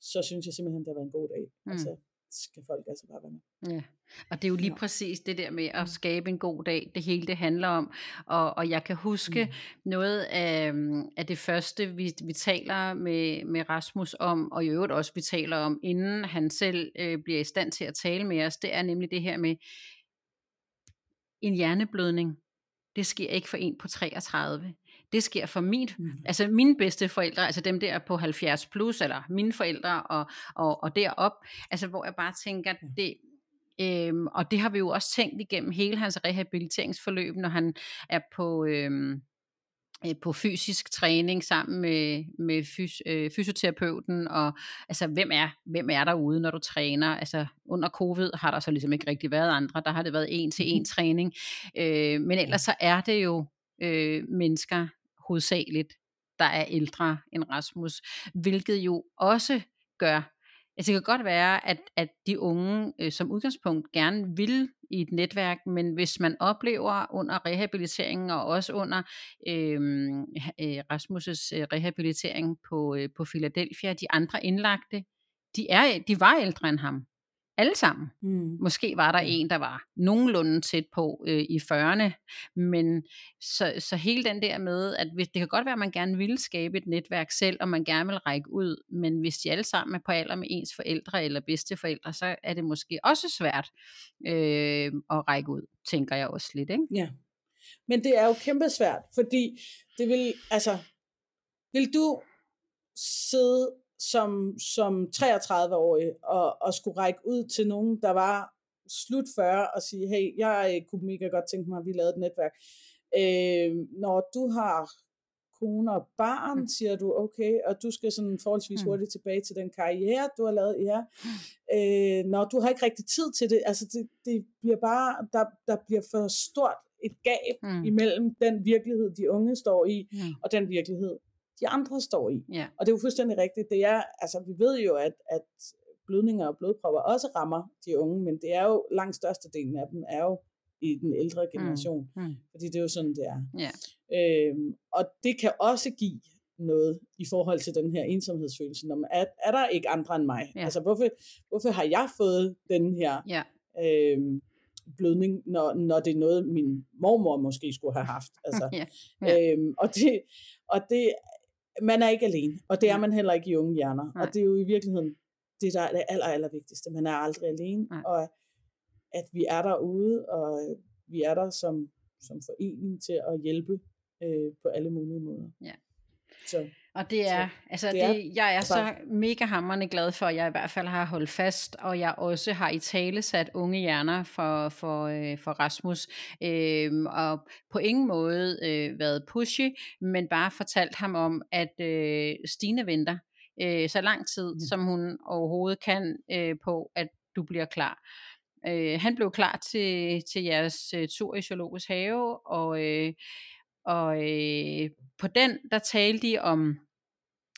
så synes jeg simpelthen, det har været en god dag.
Mm.
Altså, skal folk altså bare være med.
Ja, og det er jo lige
Ja.
præcis det der med
Mm.
at skabe en god dag, det hele det handler om. Og, og jeg kan huske
Mm.
noget af, mm, af det første, vi, vi taler med, med Rasmus om, og i øvrigt også vi taler om, inden han selv øh, bliver i stand til at tale med os, det er nemlig det her med en hjerneblødning. Det sker ikke for en på 33. Det sker for min
Mm.
Altså mine bedste forældre, altså dem der på 70 plus, eller mine forældre og, og, og derop, altså hvor jeg bare tænker, det, øhm, og det har vi jo også tænkt igennem hele hans rehabiliteringsforløb, når han er på, øhm, øh, på fysisk træning sammen med, med fys, øh, fysioterapeuten, og altså hvem er, hvem er derude, når du træner? Altså under covid har der så ligesom ikke rigtig været andre, der har det været en til en [LAUGHS] træning, øh, men ellers så er det jo øh, mennesker hovedsageligt, der er ældre end Rasmus, hvilket jo også gør, altså det kan godt være, at, at de unge øh, som udgangspunkt gerne vil i et netværk, men hvis man oplever under rehabiliteringen og også under øh, øh, Rasmus' øh, rehabilitering på, øh, på Philadelphia, de andre indlagte, de, er, de var ældre end ham. Alle sammen.
Mm.
Måske var der en, der var nogenlunde tæt på øh, i 40'erne, men så, så hele den der med, at hvis, det kan godt være, at man gerne vil skabe et netværk selv, og man gerne vil række ud, men hvis de alle sammen er på alder med ens forældre eller bedsteforældre, så er det måske også svært øh, at række ud, tænker jeg også lidt, ikke?
Ja. Men det er jo kæmpe svært, fordi det vil, altså, vil du sidde som, som 33-årig og, og skulle række ud til nogen, der var slut 40 og sige, hey, jeg øh, kunne mega godt tænke mig, at vi lavede et netværk. Øh, når du har kone og barn,
Mm.
siger du, okay, og du skal sådan forholdsvis
Mm.
hurtigt tilbage til den karriere, du har lavet, ja. Øh, når du har ikke rigtig tid til det, altså det, det bliver bare, der, der bliver for stort et gab
Mm.
imellem den virkelighed, de unge står i,
Mm.
og den virkelighed, de andre står i.
Ja.
Og det er jo fuldstændig rigtigt. Det er, altså, vi ved jo, at, at blødninger og blodpropper også rammer de unge, men det er jo langt størstedelen af dem er jo i den ældre generation,
Mm.
fordi det er jo sådan, det er.
Ja.
Øhm, og det kan også give noget i forhold til den her ensomhedsfølelse. Når man, er, er der ikke andre end mig?
Ja.
Altså, hvorfor, hvorfor har jeg fået den her
Ja.
øhm, blødning, når, når det er noget, min mormor måske skulle have haft? Altså, [LAUGHS]
Ja. Ja.
Øhm, og det, og det, man er ikke alene, og det er man heller ikke i unge hjerner.
Nej.
Og det er jo i virkeligheden det, der er det aller, aller vigtigste. Man er aldrig alene,
Nej.
og at vi er derude, og vi er der som, som forening til at hjælpe øh, på alle mulige måder.
Ja.
Så
Og det er,
Så
altså
det er
det, jeg er så mega hammerende glad for, at jeg i hvert fald har holdt fast, og jeg også har i tale sat unge hjerner for, for, øh, for Rasmus, øhm, og på ingen måde øh, været pushy, men bare fortalt ham om, at øh, Stine venter øh, så lang tid,
Ja.
som hun overhovedet kan øh, på, at du bliver klar. Øh, han blev klar til, til jeres øh, tur i Zoologisk Have, og, øh, og øh, på den, der talte de om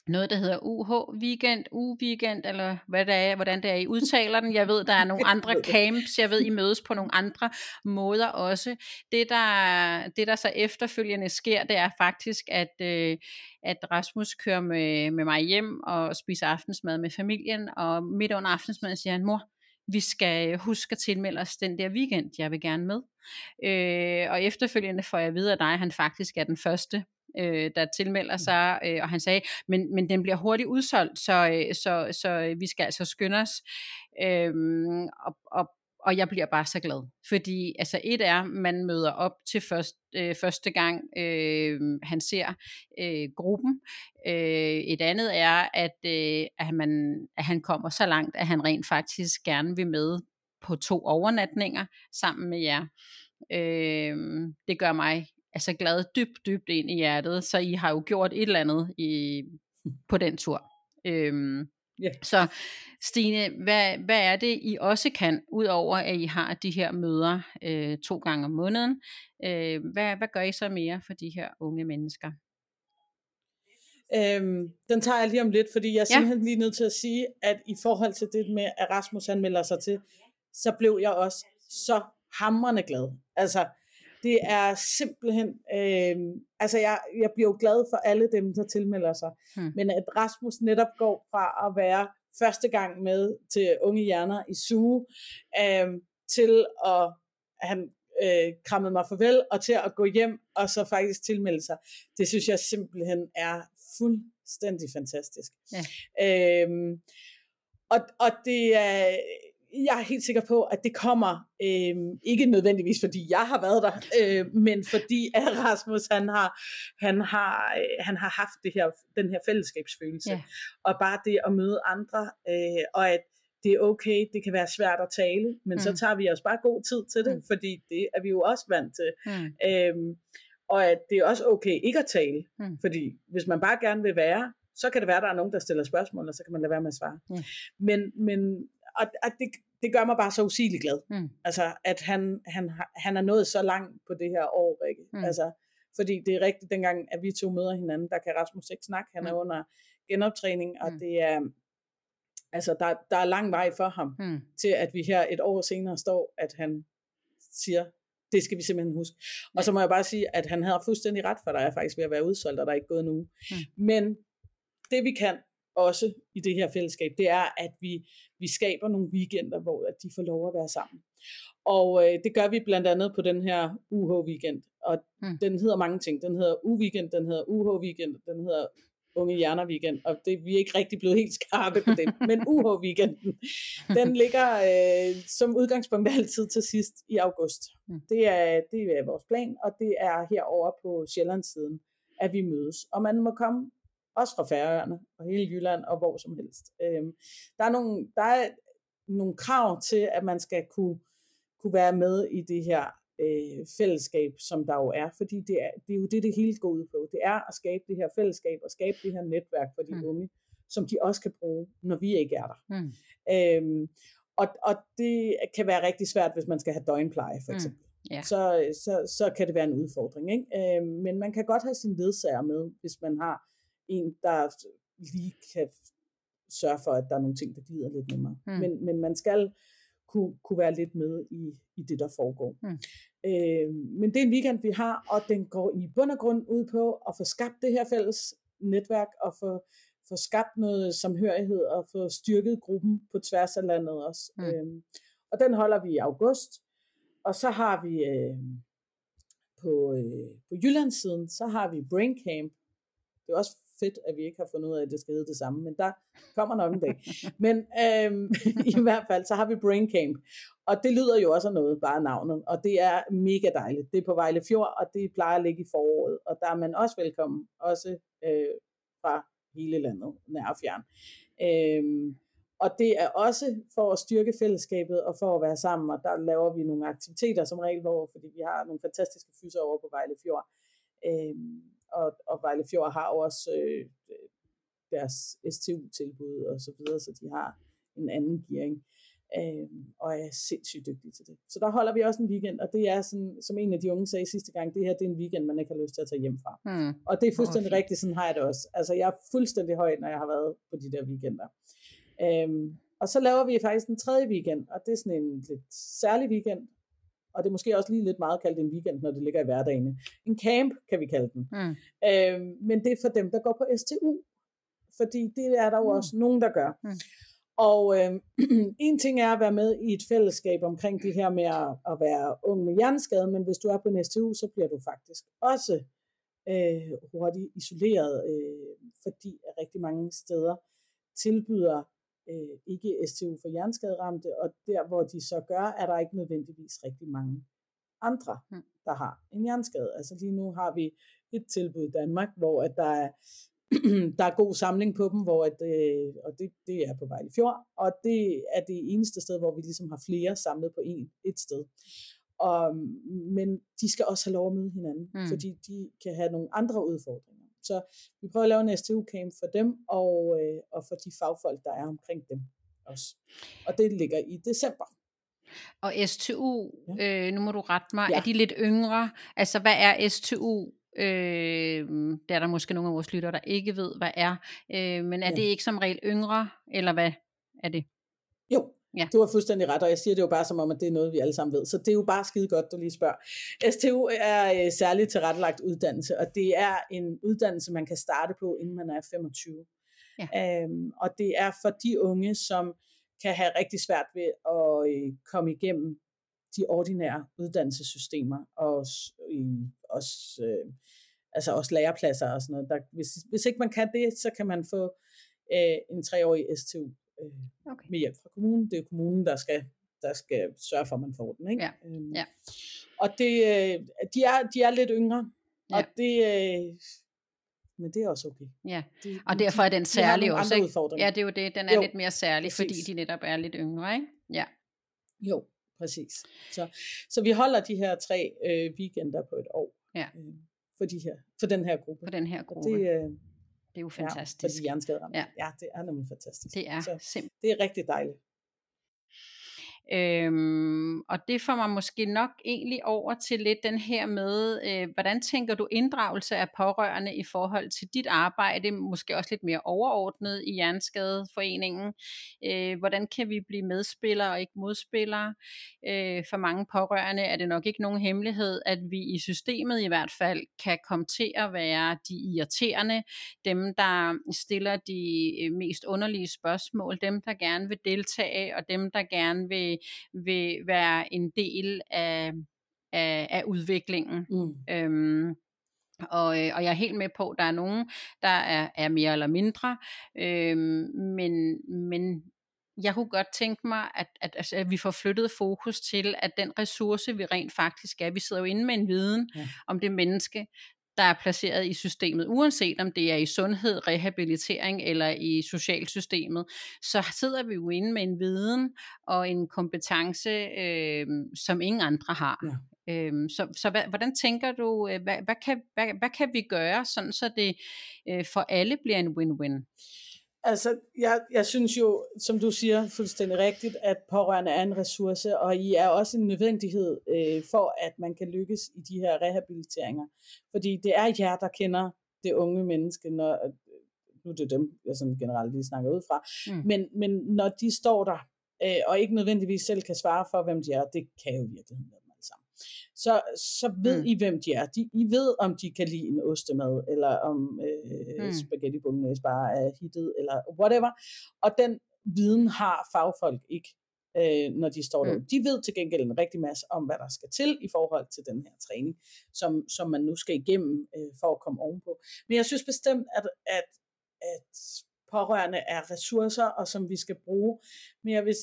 noget, der hedder UH Weekend, U Weekend, eller hvad det er, hvordan det er, I udtaler den. Jeg ved, der er nogle andre [LAUGHS] camps, jeg ved, I mødes på nogle andre måder også. Det, der, det, der så efterfølgende sker, det er faktisk, at, øh, at Rasmus kører med, med mig hjem og spiser aftensmad med familien, og midt under aftensmaden siger han, mor, vi skal huske at tilmelde os den der weekend, jeg vil gerne med. Øh, og efterfølgende får jeg at vide af dig, at han faktisk er den første øh, der tilmelder mm. sig, øh, og han sagde, men, men den bliver hurtigt udsolgt, så, øh, så, så vi skal altså skynde os. Øh, og, og, og jeg bliver bare så glad, fordi altså et er, man møder op til først, øh, første gang, øh, han ser øh, gruppen. Øh, et andet er, at, øh, at, man, at han kommer så langt, at han rent faktisk gerne vil med på to overnatninger sammen med jer. Øh, det gør mig altså glad dybt, dybt ind i hjertet, så I har jo gjort et eller andet i, på den tur. Øhm, yeah. Så Stine, hvad, hvad er det, I også kan, udover at I har de her møder øh, to gange om måneden? Øh, hvad, hvad gør I så mere for de her unge mennesker?
Øhm, den tager jeg lige om lidt, fordi jeg er ja. simpelthen lige nødt til at sige, at i forhold til det med, at Rasmus han melder sig til, så blev jeg også så hamrende glad. Altså, det er simpelthen, øh, altså jeg, jeg bliver jo glad for alle dem, der tilmelder sig. Hmm. Men at Rasmus netop går fra at være første gang med til Unge Hjerner i suge, øh, til at han øh, krammede mig farvel, og til at gå hjem og så faktisk tilmelde sig. Det synes jeg simpelthen er fuldstændig fantastisk. Ja. Øh, og, og det er jeg er helt sikker på, at det kommer øh, ikke nødvendigvis, fordi jeg har været der, øh, men fordi at Rasmus han har, han har, øh, han har haft det her, den her fællesskabsfølelse. Ja. Og bare det at møde andre, øh, og at det er okay, det kan være svært at tale, men mm. så tager vi os bare god tid til det, mm. fordi det er vi jo også vant til. Mm. Øhm, og at det er også okay ikke at tale, mm. fordi hvis man bare gerne vil være, så kan det være, at der er nogen, der stiller spørgsmål, og så kan man lade være med at svare. Mm. Men, men og, og det, det gør mig bare så usigeligt glad. Mm. Altså, at han, han, han er nået så langt på det her år, ikke? Mm. Altså, fordi det er rigtigt, dengang at vi to møder hinanden, der kan Rasmus ikke snakke, han mm. er under genoptræning, og mm. det er, altså, der, der er lang vej for ham, mm. til at vi her et år senere står, at han siger, det skal vi simpelthen huske. Og så må jeg bare sige, at han havde fuldstændig ret, for der er faktisk ved at være udsolgt, og der er ikke gået nu. Mm. Men det vi kan, også i det her fællesskab, det er, at vi, vi skaber nogle weekender, hvor at de får lov at være sammen. Og øh, det gør vi blandt andet på den her UH-weekend. Og mm. den hedder mange ting. Den hedder U-weekend, den hedder UH-weekend, den hedder Unge Hjerner Weekend, og det, vi er ikke rigtig blevet helt skarpe på den, men UH-weekenden, den ligger øh, som udgangspunkt altid til sidst i august. Mm. Det, er, det er vores plan, og det er herover på Sjællandssiden, at vi mødes. Og man må komme også fra Færøerne og hele Jylland og hvor som helst. Øhm, der, er nogle, der er nogle krav til, at man skal kunne, kunne være med i det her øh, fællesskab, som der jo er, fordi det er, det er jo det, det hele går ud på. Det er at skabe det her fællesskab og skabe det her netværk for de mm. unge, som de også kan bruge, når vi ikke er der. Mm. Øhm, og, og det kan være rigtig svært, hvis man skal have døgnpleje, for mm. eksempel. Mm. Yeah. Så, så, så kan det være en udfordring. Ikke? Øhm, men man kan godt have sin ledsager med, hvis man har en, der lige kan sørge for, at der er nogle ting, der glider lidt nemmere. Mm. Men, men man skal kunne, kunne være lidt med i, i det, der foregår. Mm. Øh, men det er en weekend, vi har, og den går i bund og grund ud på at få skabt det her fælles netværk, og få, få skabt noget samhørighed, og få styrket gruppen på tværs af landet også. Mm. Øh, og den holder vi i august, og så har vi øh, på, øh, på Jyllandssiden, så har vi Brain Camp. Det er også fedt, at vi ikke har fundet ud af, at det skal hedde det samme, men der kommer nok en dag. Men øhm, [LAUGHS] i hvert fald, så har vi Brain Camp, og det lyder jo også af noget, bare navnet, og det er mega dejligt. Det er på Vejle Fjord, og det plejer at ligge i foråret, og der er man også velkommen, også øh, fra hele landet, nær og fjern. Øhm, og det er også for at styrke fællesskabet og for at være sammen, og der laver vi nogle aktiviteter som regel, hvor, fordi vi har nogle fantastiske fyser over på Vejle Fjord. Øhm, og, og Vejle Fjord har også øh, deres STU-tilbud og så videre, så de har en anden gearing. øh, og er sindssygt dygtig til det. Så der holder vi også en weekend, og det er sådan, som en af de unge sagde sidste gang, det her det er en weekend, man ikke har lyst til at tage hjem fra.
Mm.
Og det er fuldstændig oh, rigtigt, sådan har jeg det også. Altså jeg er fuldstændig høj, når jeg har været på de der weekender. Øhm, og så laver vi faktisk en tredje weekend, og det er sådan en lidt særlig weekend, og det er måske også lige lidt meget kaldt en weekend, når det ligger i hverdagen. En camp, kan vi kalde den.
Mm.
Øhm, men det er for dem, der går på STU, fordi det er der jo
Mm.
også nogen, der gør.
Mm.
Og øh, [CLEARS THROAT] en ting er at være med i et fællesskab omkring det her med at, at være ung med hjerneskade, men hvis du er på en STU, så bliver du faktisk også øh, hurtigt isoleret, øh, fordi rigtig mange steder tilbyder øh, ikke STU for hjerneskaderamte, og der hvor de så gør, er der ikke nødvendigvis rigtig mange andre,
Mm.
der har en hjerneskade. Altså lige nu har vi et tilbud i Danmark, hvor at der er [CLEARS THROAT] der er god samling på dem, hvor at, øh, og det, det er på Vejle Fjord, og det er det eneste sted, hvor vi ligesom har flere samlet på en, et sted. Og, men de skal også have lov at møde hinanden,
Mm.
mm. fordi de kan have nogle andre udfordringer. Så vi prøver at lave en STU-camp for dem, og, øh, og for de fagfolk, der er omkring dem også. Og det ligger i december.
Og STU, øh, nu må du rette mig, ja.
Ja.
er de lidt yngre? Altså, hvad er STU? Øh, det er der måske nogle af vores lyttere, der ikke ved, hvad er. Øh, men er
Ja.
det ikke som regel yngre, eller hvad er det?
Jo,
Ja.
du har fuldstændig ret, og jeg siger det jo bare som om, at det er noget, vi alle sammen ved. Så det er jo bare skide godt, du lige spørger. STU er øh, særligt tilrettelagt uddannelse, og det er en uddannelse, man kan starte på, inden man er 25.
Ja.
Øhm, og det er for de unge, som kan have rigtig svært ved at øh, komme igennem de ordinære uddannelsessystemer, og også, i, også, øh, altså også lærepladser og sådan noget. Der, hvis, hvis ikke man kan det, så kan man få øh, en treårig STU øh,
Okay.
med hjælp fra kommunen. Det er kommunen, der skal, der skal sørge for, at man får den. Ikke?
Ja,
Øhm,
ja.
Og det, øh, de, er, de er lidt yngre,
Ja.
og det, øh, men det er også okay.
Ja.
De,
Og derfor er den
de
særlig
nogle
også, ikke? Ja, det er jo det. Den er
Jo,
lidt mere særlig, fordi
præcis.
de netop er lidt yngre, ikke? Ja.
Jo, præcis. Så, så vi holder de her tre øh, weekender på et år.
Ja.
Øh, for, de her, for den her gruppe.
På den her
Og
gruppe.
det,
Det,
øh,
det er jo
ja, for
fantastisk.
de.
Ja.
ja, det er nemlig fantastisk.
Det er
Så
simpelthen.
det er rigtig dejligt.
Øhm, og det får mig måske nok egentlig over til lidt den her med, øh, hvordan tænker du inddragelse af pårørende i forhold til dit arbejde, måske også lidt mere overordnet i Hjerneskadeforeningen. Øh, hvordan kan vi blive medspillere og ikke modspillere? Øh, for mange pårørende er det nok ikke nogen hemmelighed, at vi i systemet i hvert fald kan komme til at være de irriterende, dem der stiller de øh, mest underlige spørgsmål, dem der gerne vil deltage, og dem der gerne vil vil være en del af, af, af udviklingen.
Mm.
Øhm, og, øh, og jeg er helt med på, at der er nogen, der er, er mere eller mindre, øhm, men, men jeg kunne godt tænke mig, at, at, altså, at vi får flyttet fokus til, at den ressource, vi rent faktisk er, vi sidder jo inde med en viden
Ja.
om det menneske, der er placeret i systemet, uanset om det er i sundhed, rehabilitering eller i socialsystemet, så sidder vi jo inde med en viden og en kompetence, øh, som ingen andre har.
Ja.
Øhm, så så hvad, hvordan tænker du, øh, hvad, hvad, kan, hvad, hvad kan vi gøre, sådan så det øh, for alle bliver en win-win?
Altså, jeg, jeg synes jo, som du siger fuldstændig rigtigt, at pårørende er en ressource, og I er også en nødvendighed øh, for, at man kan lykkes i de her rehabiliteringer. Fordi det er jer, der kender det unge menneske, når, øh, nu er det dem, jeg sådan generelt lige snakker ud fra,
Mm.
men, men når de står der, øh, og ikke nødvendigvis selv kan svare for, hvem de er, det kan jo virkelig være. Så, så ved
Mm.
I, hvem de er. De, I ved, om de kan lide en ostemad, eller om øh,
Mm.
spaghetti bolognese bare er hittet, eller whatever. Og den viden har fagfolk ikke, øh, når de står
Mm.
De ved til gengæld en rigtig masse om, hvad der skal til i forhold til den her træning, som, som man nu skal igennem øh, for at komme ovenpå. Men jeg synes bestemt, at, at, at pårørende er ressourcer, og som vi skal bruge. Men jeg vil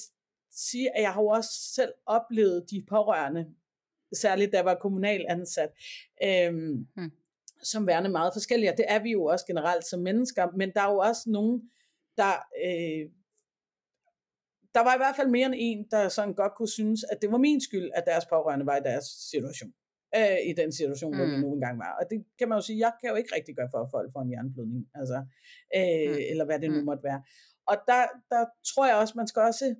sige, at jeg har jo også selv oplevet de pårørende, særligt da jeg var kommunal ansat, øhm,
Mm.
som værende meget forskellige. Og det er vi jo også generelt som mennesker, men der er jo også nogen, der... Øh, der var i hvert fald mere end en, der sådan godt kunne synes, at det var min skyld, at deres pårørende var i deres situation. Øh, I den situation, mm. hvor de
Mm.
nu engang var. Og det kan man jo sige, jeg kan jo ikke rigtig gøre for, at folk får en hjerneblødning. Altså, øh,
Mm.
eller hvad det nu
Mm.
måtte være. Og der, der tror jeg også, man skal også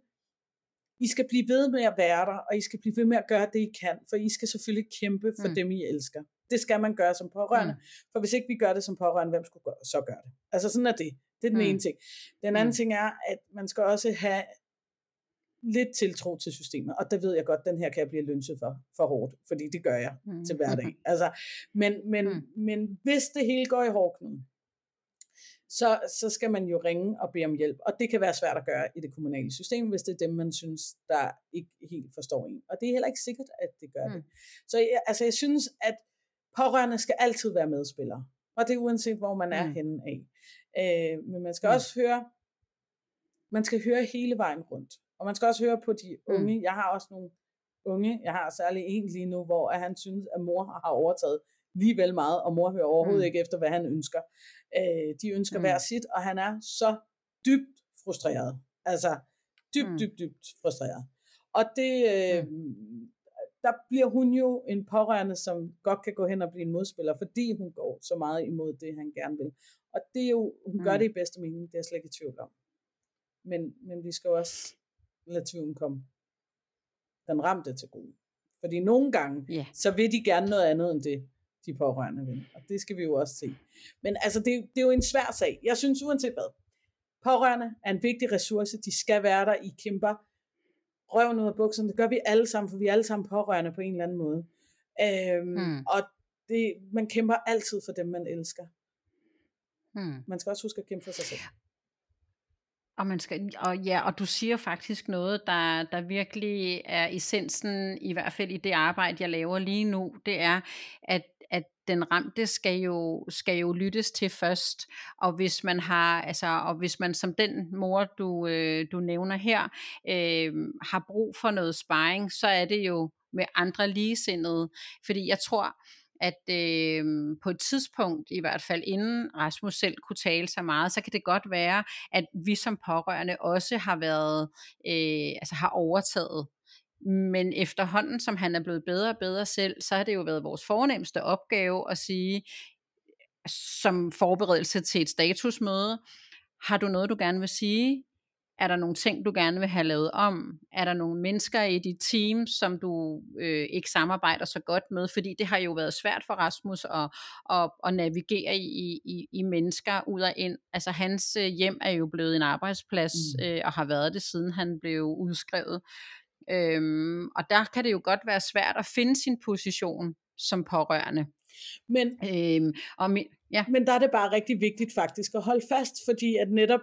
I skal blive ved med at være der, og I skal blive ved med at gøre det, I kan, for I skal selvfølgelig kæmpe for mm. dem, I elsker. Det skal man gøre som pårørende, mm. for hvis ikke vi gør det som pårørende, hvem skulle gøre, så gøre det? Altså sådan er det. Det er den mm. ene ting. Den anden mm. ting er, at man skal også have lidt tiltro til systemet, og det ved jeg godt, den her kan jeg blive lønset for, for hårdt, fordi det gør jeg mm. til hverdag. Altså, men, men, mm. men hvis det hele går i hårdknuden, så, så skal man jo ringe og bede om hjælp. Og det kan være svært at gøre i det kommunale system, hvis det er dem, man synes, der ikke helt forstår en. Og det er heller ikke sikkert, at det gør mm. det. Så jeg, altså, jeg synes, at pårørende skal altid være medspillere. Og det er uanset, hvor man er mm. henne af. Øh, men man skal mm. også høre, man skal høre hele vejen rundt. Og man skal også høre på de unge. Mm. Jeg har også nogle unge, jeg har særlig en lige nu, hvor han synes, at mor har overtaget lige vel meget, og mor hører overhovedet mm. ikke efter, hvad han ønsker. Øh, de ønsker mm. hver sit, og han er så dybt frustreret. Altså, dybt, mm. dybt, dybt frustreret. Og det, øh, mm. der bliver hun jo en pårørende, som godt kan gå hen og blive en modspiller, fordi hun går så meget imod det, han gerne vil. Og det er jo, hun mm. gør det i bedste mening, det er jeg slet ikke i tvivl om. Men, men vi skal også lade tvivlen komme den ramte til gode. Fordi nogle gange, yeah. så vil de gerne noget andet end det, de pårørende vil. Og det skal vi jo også se. Men altså, det, det er jo en svær sag. Jeg synes uanset hvad, pårørende er en vigtig ressource. De skal være der. I kæmper røven ud af bukserne. Det gør vi alle sammen, for vi er alle sammen pårørende på en eller anden måde. Øhm, hmm. Og det, man kæmper altid for dem, man elsker. Hmm. Man skal også huske at kæmpe for sig selv.
Og, man skal, og ja, og du siger faktisk noget, der, der virkelig er essensen, i hvert fald i det arbejde, jeg laver lige nu, det er, at, at den ramte skal jo, skal jo lyttes til først, og hvis man har, altså, og hvis man som den mor, du, øh, du nævner her, øh, har brug for noget sparring, så er det jo med andre ligesindede, fordi jeg tror, at øh, på et tidspunkt, i hvert fald inden Rasmus selv kunne tale så meget, så kan det godt være, at vi som pårørende også har været, øh, altså har overtaget men efterhånden, som han er blevet bedre og bedre selv, så har det jo været vores fornemmeste opgave at sige, som forberedelse til et statusmøde, har du noget, du gerne vil sige? Er der nogle ting, du gerne vil have lavet om? Er der nogle mennesker i dit team, som du øh, ikke samarbejder så godt med? Fordi det har jo været svært for Rasmus at, at, at navigere i, i, i mennesker ud og ind. Altså hans øh, hjem er jo blevet en arbejdsplads, mm. øh, og har været det, siden han blev udskrevet. Øhm, og der kan det jo godt være svært at finde sin position som pårørende.
Men, øhm, og mi, ja. men der er det bare rigtig vigtigt faktisk at holde fast, fordi at netop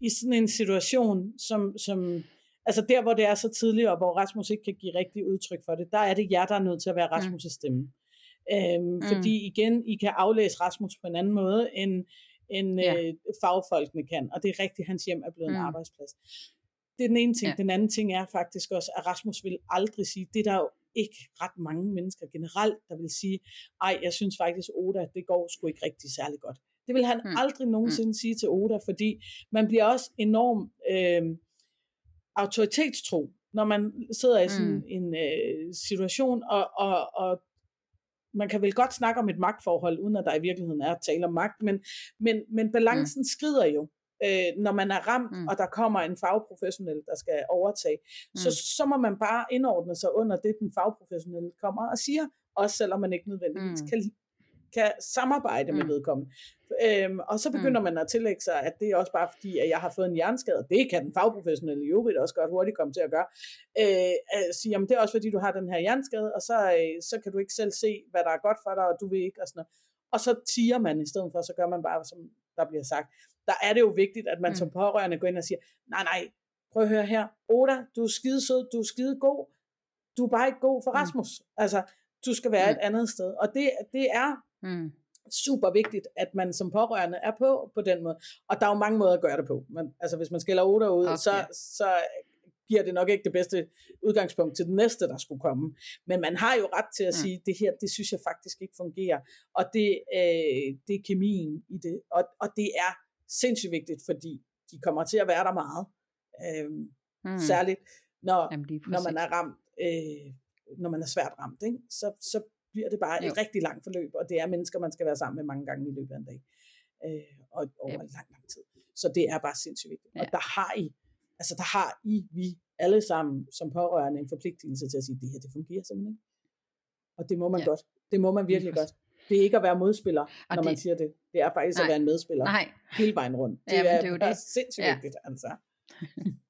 i sådan en situation, som, som altså der, hvor det er så tidligt, og hvor Rasmus ikke kan give rigtig udtryk for det, der er det jer, der er nødt til at være mm. Rasmus' stemme. Øhm, mm. Fordi igen, I kan aflæse Rasmus på en anden måde, end, end ja. øh, fagfolkene kan, og det er rigtigt, hans hjem er blevet mm. en arbejdsplads. Det er den ene ting. Ja. Den anden ting er faktisk også, at Rasmus vil aldrig sige, det er der jo ikke ret mange mennesker generelt, der vil sige, ej, jeg synes faktisk, Oda, det går sgu ikke rigtig særlig godt. Det vil han mm. aldrig nogensinde mm. sige til Oda, fordi man bliver også enorm øh, autoritetstro, når man sidder i sådan mm. en øh, situation, og, og, og man kan vel godt snakke om et magtforhold, uden at der i virkeligheden er at tale om magt, men, men, men balancen mm. skrider jo, øh, når man er ramt, mm. og der kommer en fagprofessionel, der skal overtage. Mm. Så, så må man bare indordne sig under det, den fagprofessionelle kommer og siger, også selvom man ikke nødvendigvis mm. kan kan samarbejde mm. med vedkommende. Øhm, og så begynder mm. man at tillægge sig, at det er også bare fordi, at jeg har fået en hjerneskade. Det kan den fagprofessionelle jo også godt hurtigt komme til at gøre. Øh, at sige, jamen det er også fordi, du har den her hjerneskade, og så, øh, så kan du ikke selv se, hvad der er godt for dig, og du vil ikke, og sådan noget. Og så tiger man i stedet for, så gør man bare, som der bliver sagt. Der er det jo vigtigt, at man mm. som pårørende går ind og siger, nej, nej, prøv at høre her, Oda, du er skide sød, du er skide god, du er bare ikke god for mm. Rasmus. Altså, du skal være mm. et andet sted. Og det, det er Mm. Super vigtigt, at man som pårørende er på på den måde. Og der er jo mange måder at gøre det på. Men, altså hvis man skiller otter ud, okay. så, så giver det nok ikke det bedste udgangspunkt til den næste, der skulle komme. Men man har jo ret til at mm. sige, det her, det synes jeg faktisk ikke fungerer. Og det, øh, det er kemien i det. Og, og det er sindssygt vigtigt, fordi de kommer til at være der meget. Øh, mm. Særligt, når, Jamen, når man er ramt, øh, når man er svært ramt. Ikke? Så, så bliver det bare jo. et rigtig langt forløb, og det er mennesker, man skal være sammen med mange gange i løbet af en dag, øh, og over ja. lang, lang tid. Så det er bare sindssygt vigtigt. Ja. Og der har I, altså der har I, vi alle sammen som pårørende en forpligtelse til at sige, det her, det fungerer simpelthen ikke. Og det må man ja. godt. Det må man virkelig godt. Det er ikke at være modspiller, og når det, man siger det. Det er faktisk nej, at være en medspiller.
Nej.
Hele vejen rundt. Det, ja, er, det er jo det. sindssygt ja. vigtigt, altså. [LAUGHS]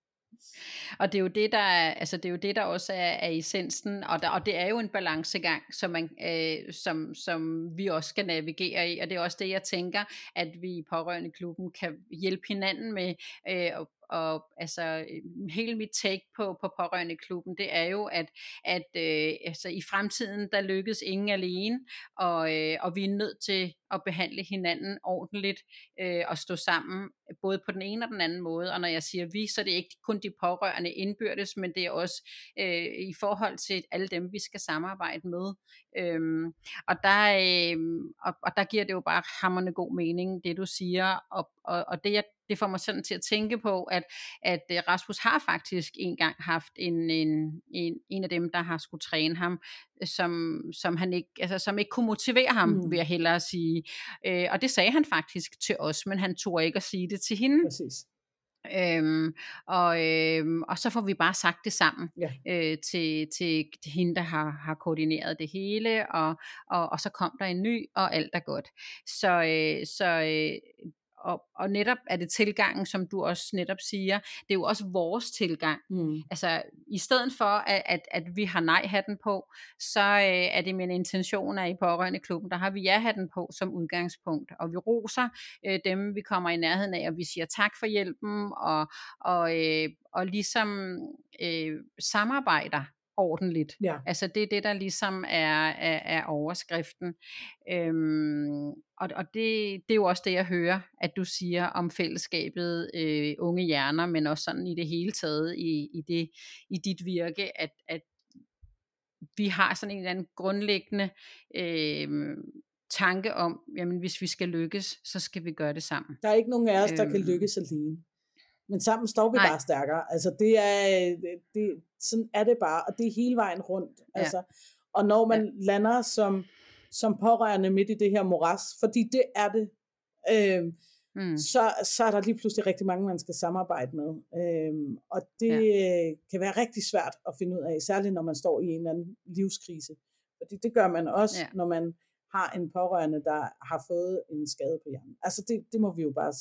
Og det er jo det, der er, altså det er jo det, der også er, er essensen, og, der, og det er jo en balancegang, som, man, øh, som, som vi også skal navigere i, og det er også det, jeg tænker, at vi i Pårørende Klubben kan hjælpe hinanden med øh, og altså øh, hele mit take på, på pårørende klubben, det er jo, at, at øh, altså, i fremtiden, der lykkes ingen alene, og, øh, og vi er nødt til at behandle hinanden ordentligt øh, og stå sammen, både på den ene og den anden måde. Og når jeg siger vi, så er det ikke kun de pårørende indbyrdes, men det er også øh, i forhold til alle dem, vi skal samarbejde med. Øhm, og, der, øh, og, og der giver det jo bare hammerne god mening, det du siger, og, og, og det jeg det får mig sådan til at tænke på, at, at øh, Rasmus har faktisk engang haft en, en, en, en af dem, der har skulle træne ham, som, som, han ikke, altså, som ikke kunne motivere ham, mm. vil jeg hellere sige. Øh, og det sagde han faktisk til os, men han tog ikke at sige det til hende.
Præcis.
Øhm, og, øhm, og så får vi bare sagt det sammen ja. øh, til, til hende, der har, har koordineret det hele, og, og, og så kom der en ny, og alt er godt. Så, øh, så øh, og, og netop er det tilgangen, som du også netop siger, det er jo også vores tilgang. Mm. Altså i stedet for, at, at, at vi har nej-hatten på, så øh, er det min intention, at i pårørende klubben, der har vi ja-hatten på som udgangspunkt, og vi roser øh, dem, vi kommer i nærheden af, og vi siger tak for hjælpen, og, og, øh, og ligesom øh, samarbejder ordentligt. Ja. Altså det er det, der ligesom er, er, er overskriften. Øhm, og og det, det er jo også det, jeg hører, at du siger om fællesskabet øh, unge hjerner, men også sådan i det hele taget i, i, det, i dit virke, at, at vi har sådan en eller anden grundlæggende øh, tanke om, jamen hvis vi skal lykkes, så skal vi gøre det sammen.
Der er ikke nogen af os, der øhm, kan lykkes alene. Men sammen står vi Nej. bare stærkere. Altså det er, det, sådan er det bare, og det er hele vejen rundt. Ja. Altså, og når man ja. lander som, som pårørende midt i det her moras, fordi det er det, øh, mm. så, så er der lige pludselig rigtig mange, man skal samarbejde med. Øh, og det ja. kan være rigtig svært at finde ud af, særligt når man står i en eller anden livskrise. Fordi det gør man også, ja. når man har en pårørende, der har fået en skade på hjernen. Altså det, det må vi jo bare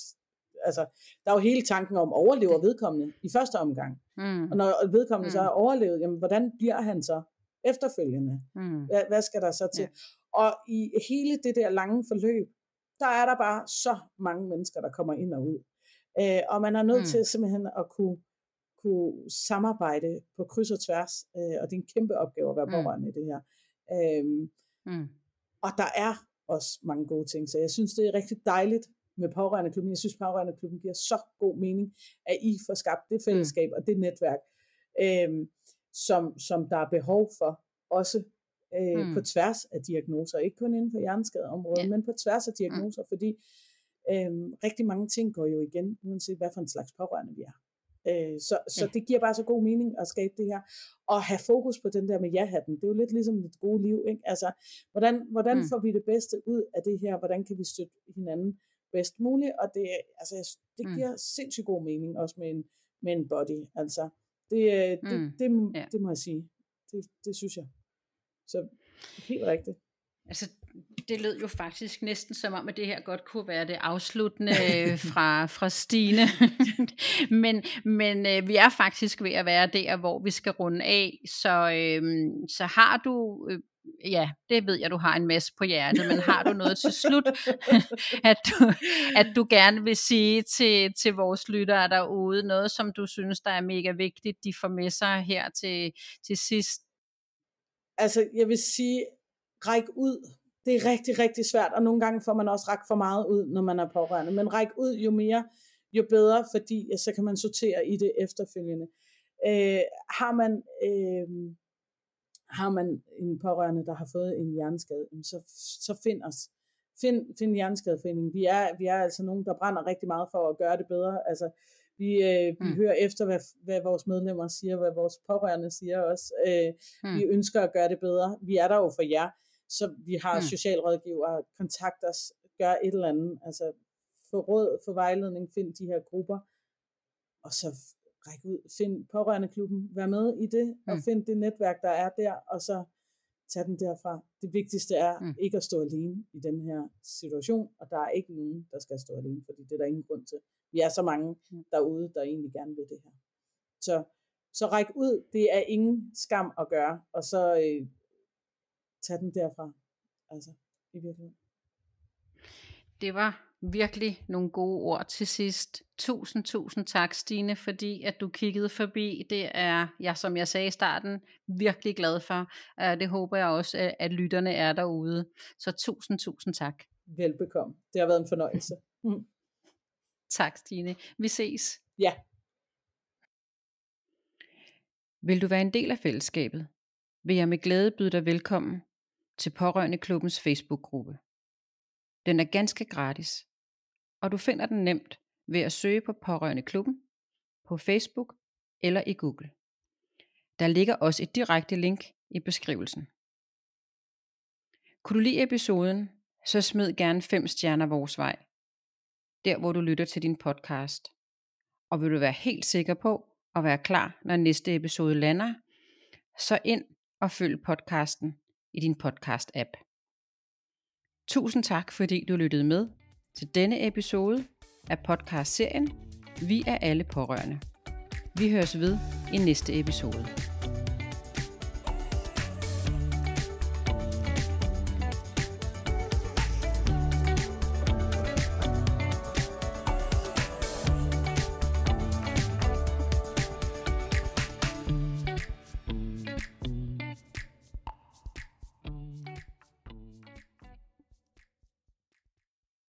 altså, der er jo hele tanken om, overlever vedkommende i første omgang. Mm. Og når vedkommende mm. så har overlevet, jamen, hvordan bliver han så efterfølgende? Mm. Hvad, hvad skal der så til? Ja. Og i hele det der lange forløb, der er der bare så mange mennesker, der kommer ind og ud. Øh, og man er nødt mm. til simpelthen at kunne, kunne samarbejde på kryds og tværs, øh, og det er en kæmpe opgave at være mm. pårørende mm. i det her. Øh, mm. Og der er også mange gode ting, så jeg synes, det er rigtig dejligt med pårørende klubben. Jeg synes, pårørende klubben giver så god mening, at I får skabt det mm. fællesskab mm. og det netværk, øh, som, som der er behov for, også øh, mm. på tværs af diagnoser, ikke kun inden for hjerneskadeområdet, ja. men på tværs af diagnoser, mm. fordi øh, rigtig mange ting går jo igen, uanset hvad for en slags pårørende vi er. Øh, så så ja. det giver bare så god mening at skabe det her. Og have fokus på den der med ja-hatten. Det er jo lidt ligesom et gode liv. Ikke? Altså, hvordan, hvordan mm. får vi det bedste ud af det her? Hvordan kan vi støtte hinanden bedst muligt, og det, altså, det mm. giver mm. sindssygt god mening, også med en, med en body, altså, det, øh, det, mm. det, det, ja. det må jeg sige, det, det synes jeg, så helt rigtigt.
Altså, det lød jo faktisk næsten som om, at det her godt kunne være det afsluttende [LAUGHS] fra, fra Stine. [LAUGHS] men men øh, vi er faktisk ved at være der, hvor vi skal runde af. Så, øh, så har du øh, ja, det ved jeg, du har en masse på hjertet, men har du noget til slut, [LAUGHS] at du, at du gerne vil sige til, til vores lyttere derude, noget som du synes, der er mega vigtigt, de får med sig her til, til sidst?
Altså, jeg vil sige, ræk ud. Det er rigtig, rigtig svært, og nogle gange får man også ræk for meget ud, når man er pårørende. Men ræk ud, jo mere, jo bedre, fordi ja, så kan man sortere i det efterfølgende. Øh, har man... Øh, har man en pårørende, der har fået en hjerneskade, så, så find os. Find, find Hjerneskadeforeningen. Vi er, vi er altså nogen, der brænder rigtig meget for at gøre det bedre. Altså, vi, øh, vi mm. hører efter, hvad, hvad vores medlemmer siger, hvad vores pårørende siger også. Øh, mm. Vi ønsker at gøre det bedre. Vi er der jo for jer. Så vi har mm. socialrådgivere, kontakt os, gør et eller andet. Altså, få råd, få vejledning, find de her grupper, og så ræk ud, find pårørendeklubben, vær med i det, og
Mm.
find det netværk, der er der, og så tag den derfra. Det vigtigste er
Mm.
ikke at stå alene i den her situation, og der er ikke nogen, der skal stå alene, fordi det er der ingen grund til. Vi er så mange
Mm.
derude, der egentlig gerne vil det her. Så, så ræk ud, det er ingen skam at gøre, og så øh, tag den derfra. Altså, i virkeligheden.
Det var virkelig nogle gode ord til sidst. Tusind, tusind tak, Stine, fordi at du kiggede forbi. Det er jeg, som jeg sagde i starten, virkelig glad for. Det håber jeg også, at, at lytterne er derude. Så tusind, tusind tak.
Velbekomme. Det har været en fornøjelse. Mm. [LAUGHS]
Tak, Stine. Vi ses.
Ja.
Vil du være en del af fællesskabet, vil jeg med glæde byde dig velkommen til Pårørende Klubbens Facebook-gruppe. Den er ganske gratis, og du finder den nemt ved at søge på Pårørende Klubben på Facebook eller i Google. Der ligger også et direkte link i beskrivelsen. Kunne du lide episoden, så smid gerne 5 stjerner vores vej, der hvor du lytter til din podcast. Og vil du være helt sikker på at være klar, når næste episode lander, så ind og følg podcasten i din podcast-app. Tusind tak, fordi du lyttede med til denne episode af podcastserien Vi er alle pårørende. Vi høres ved i næste episode.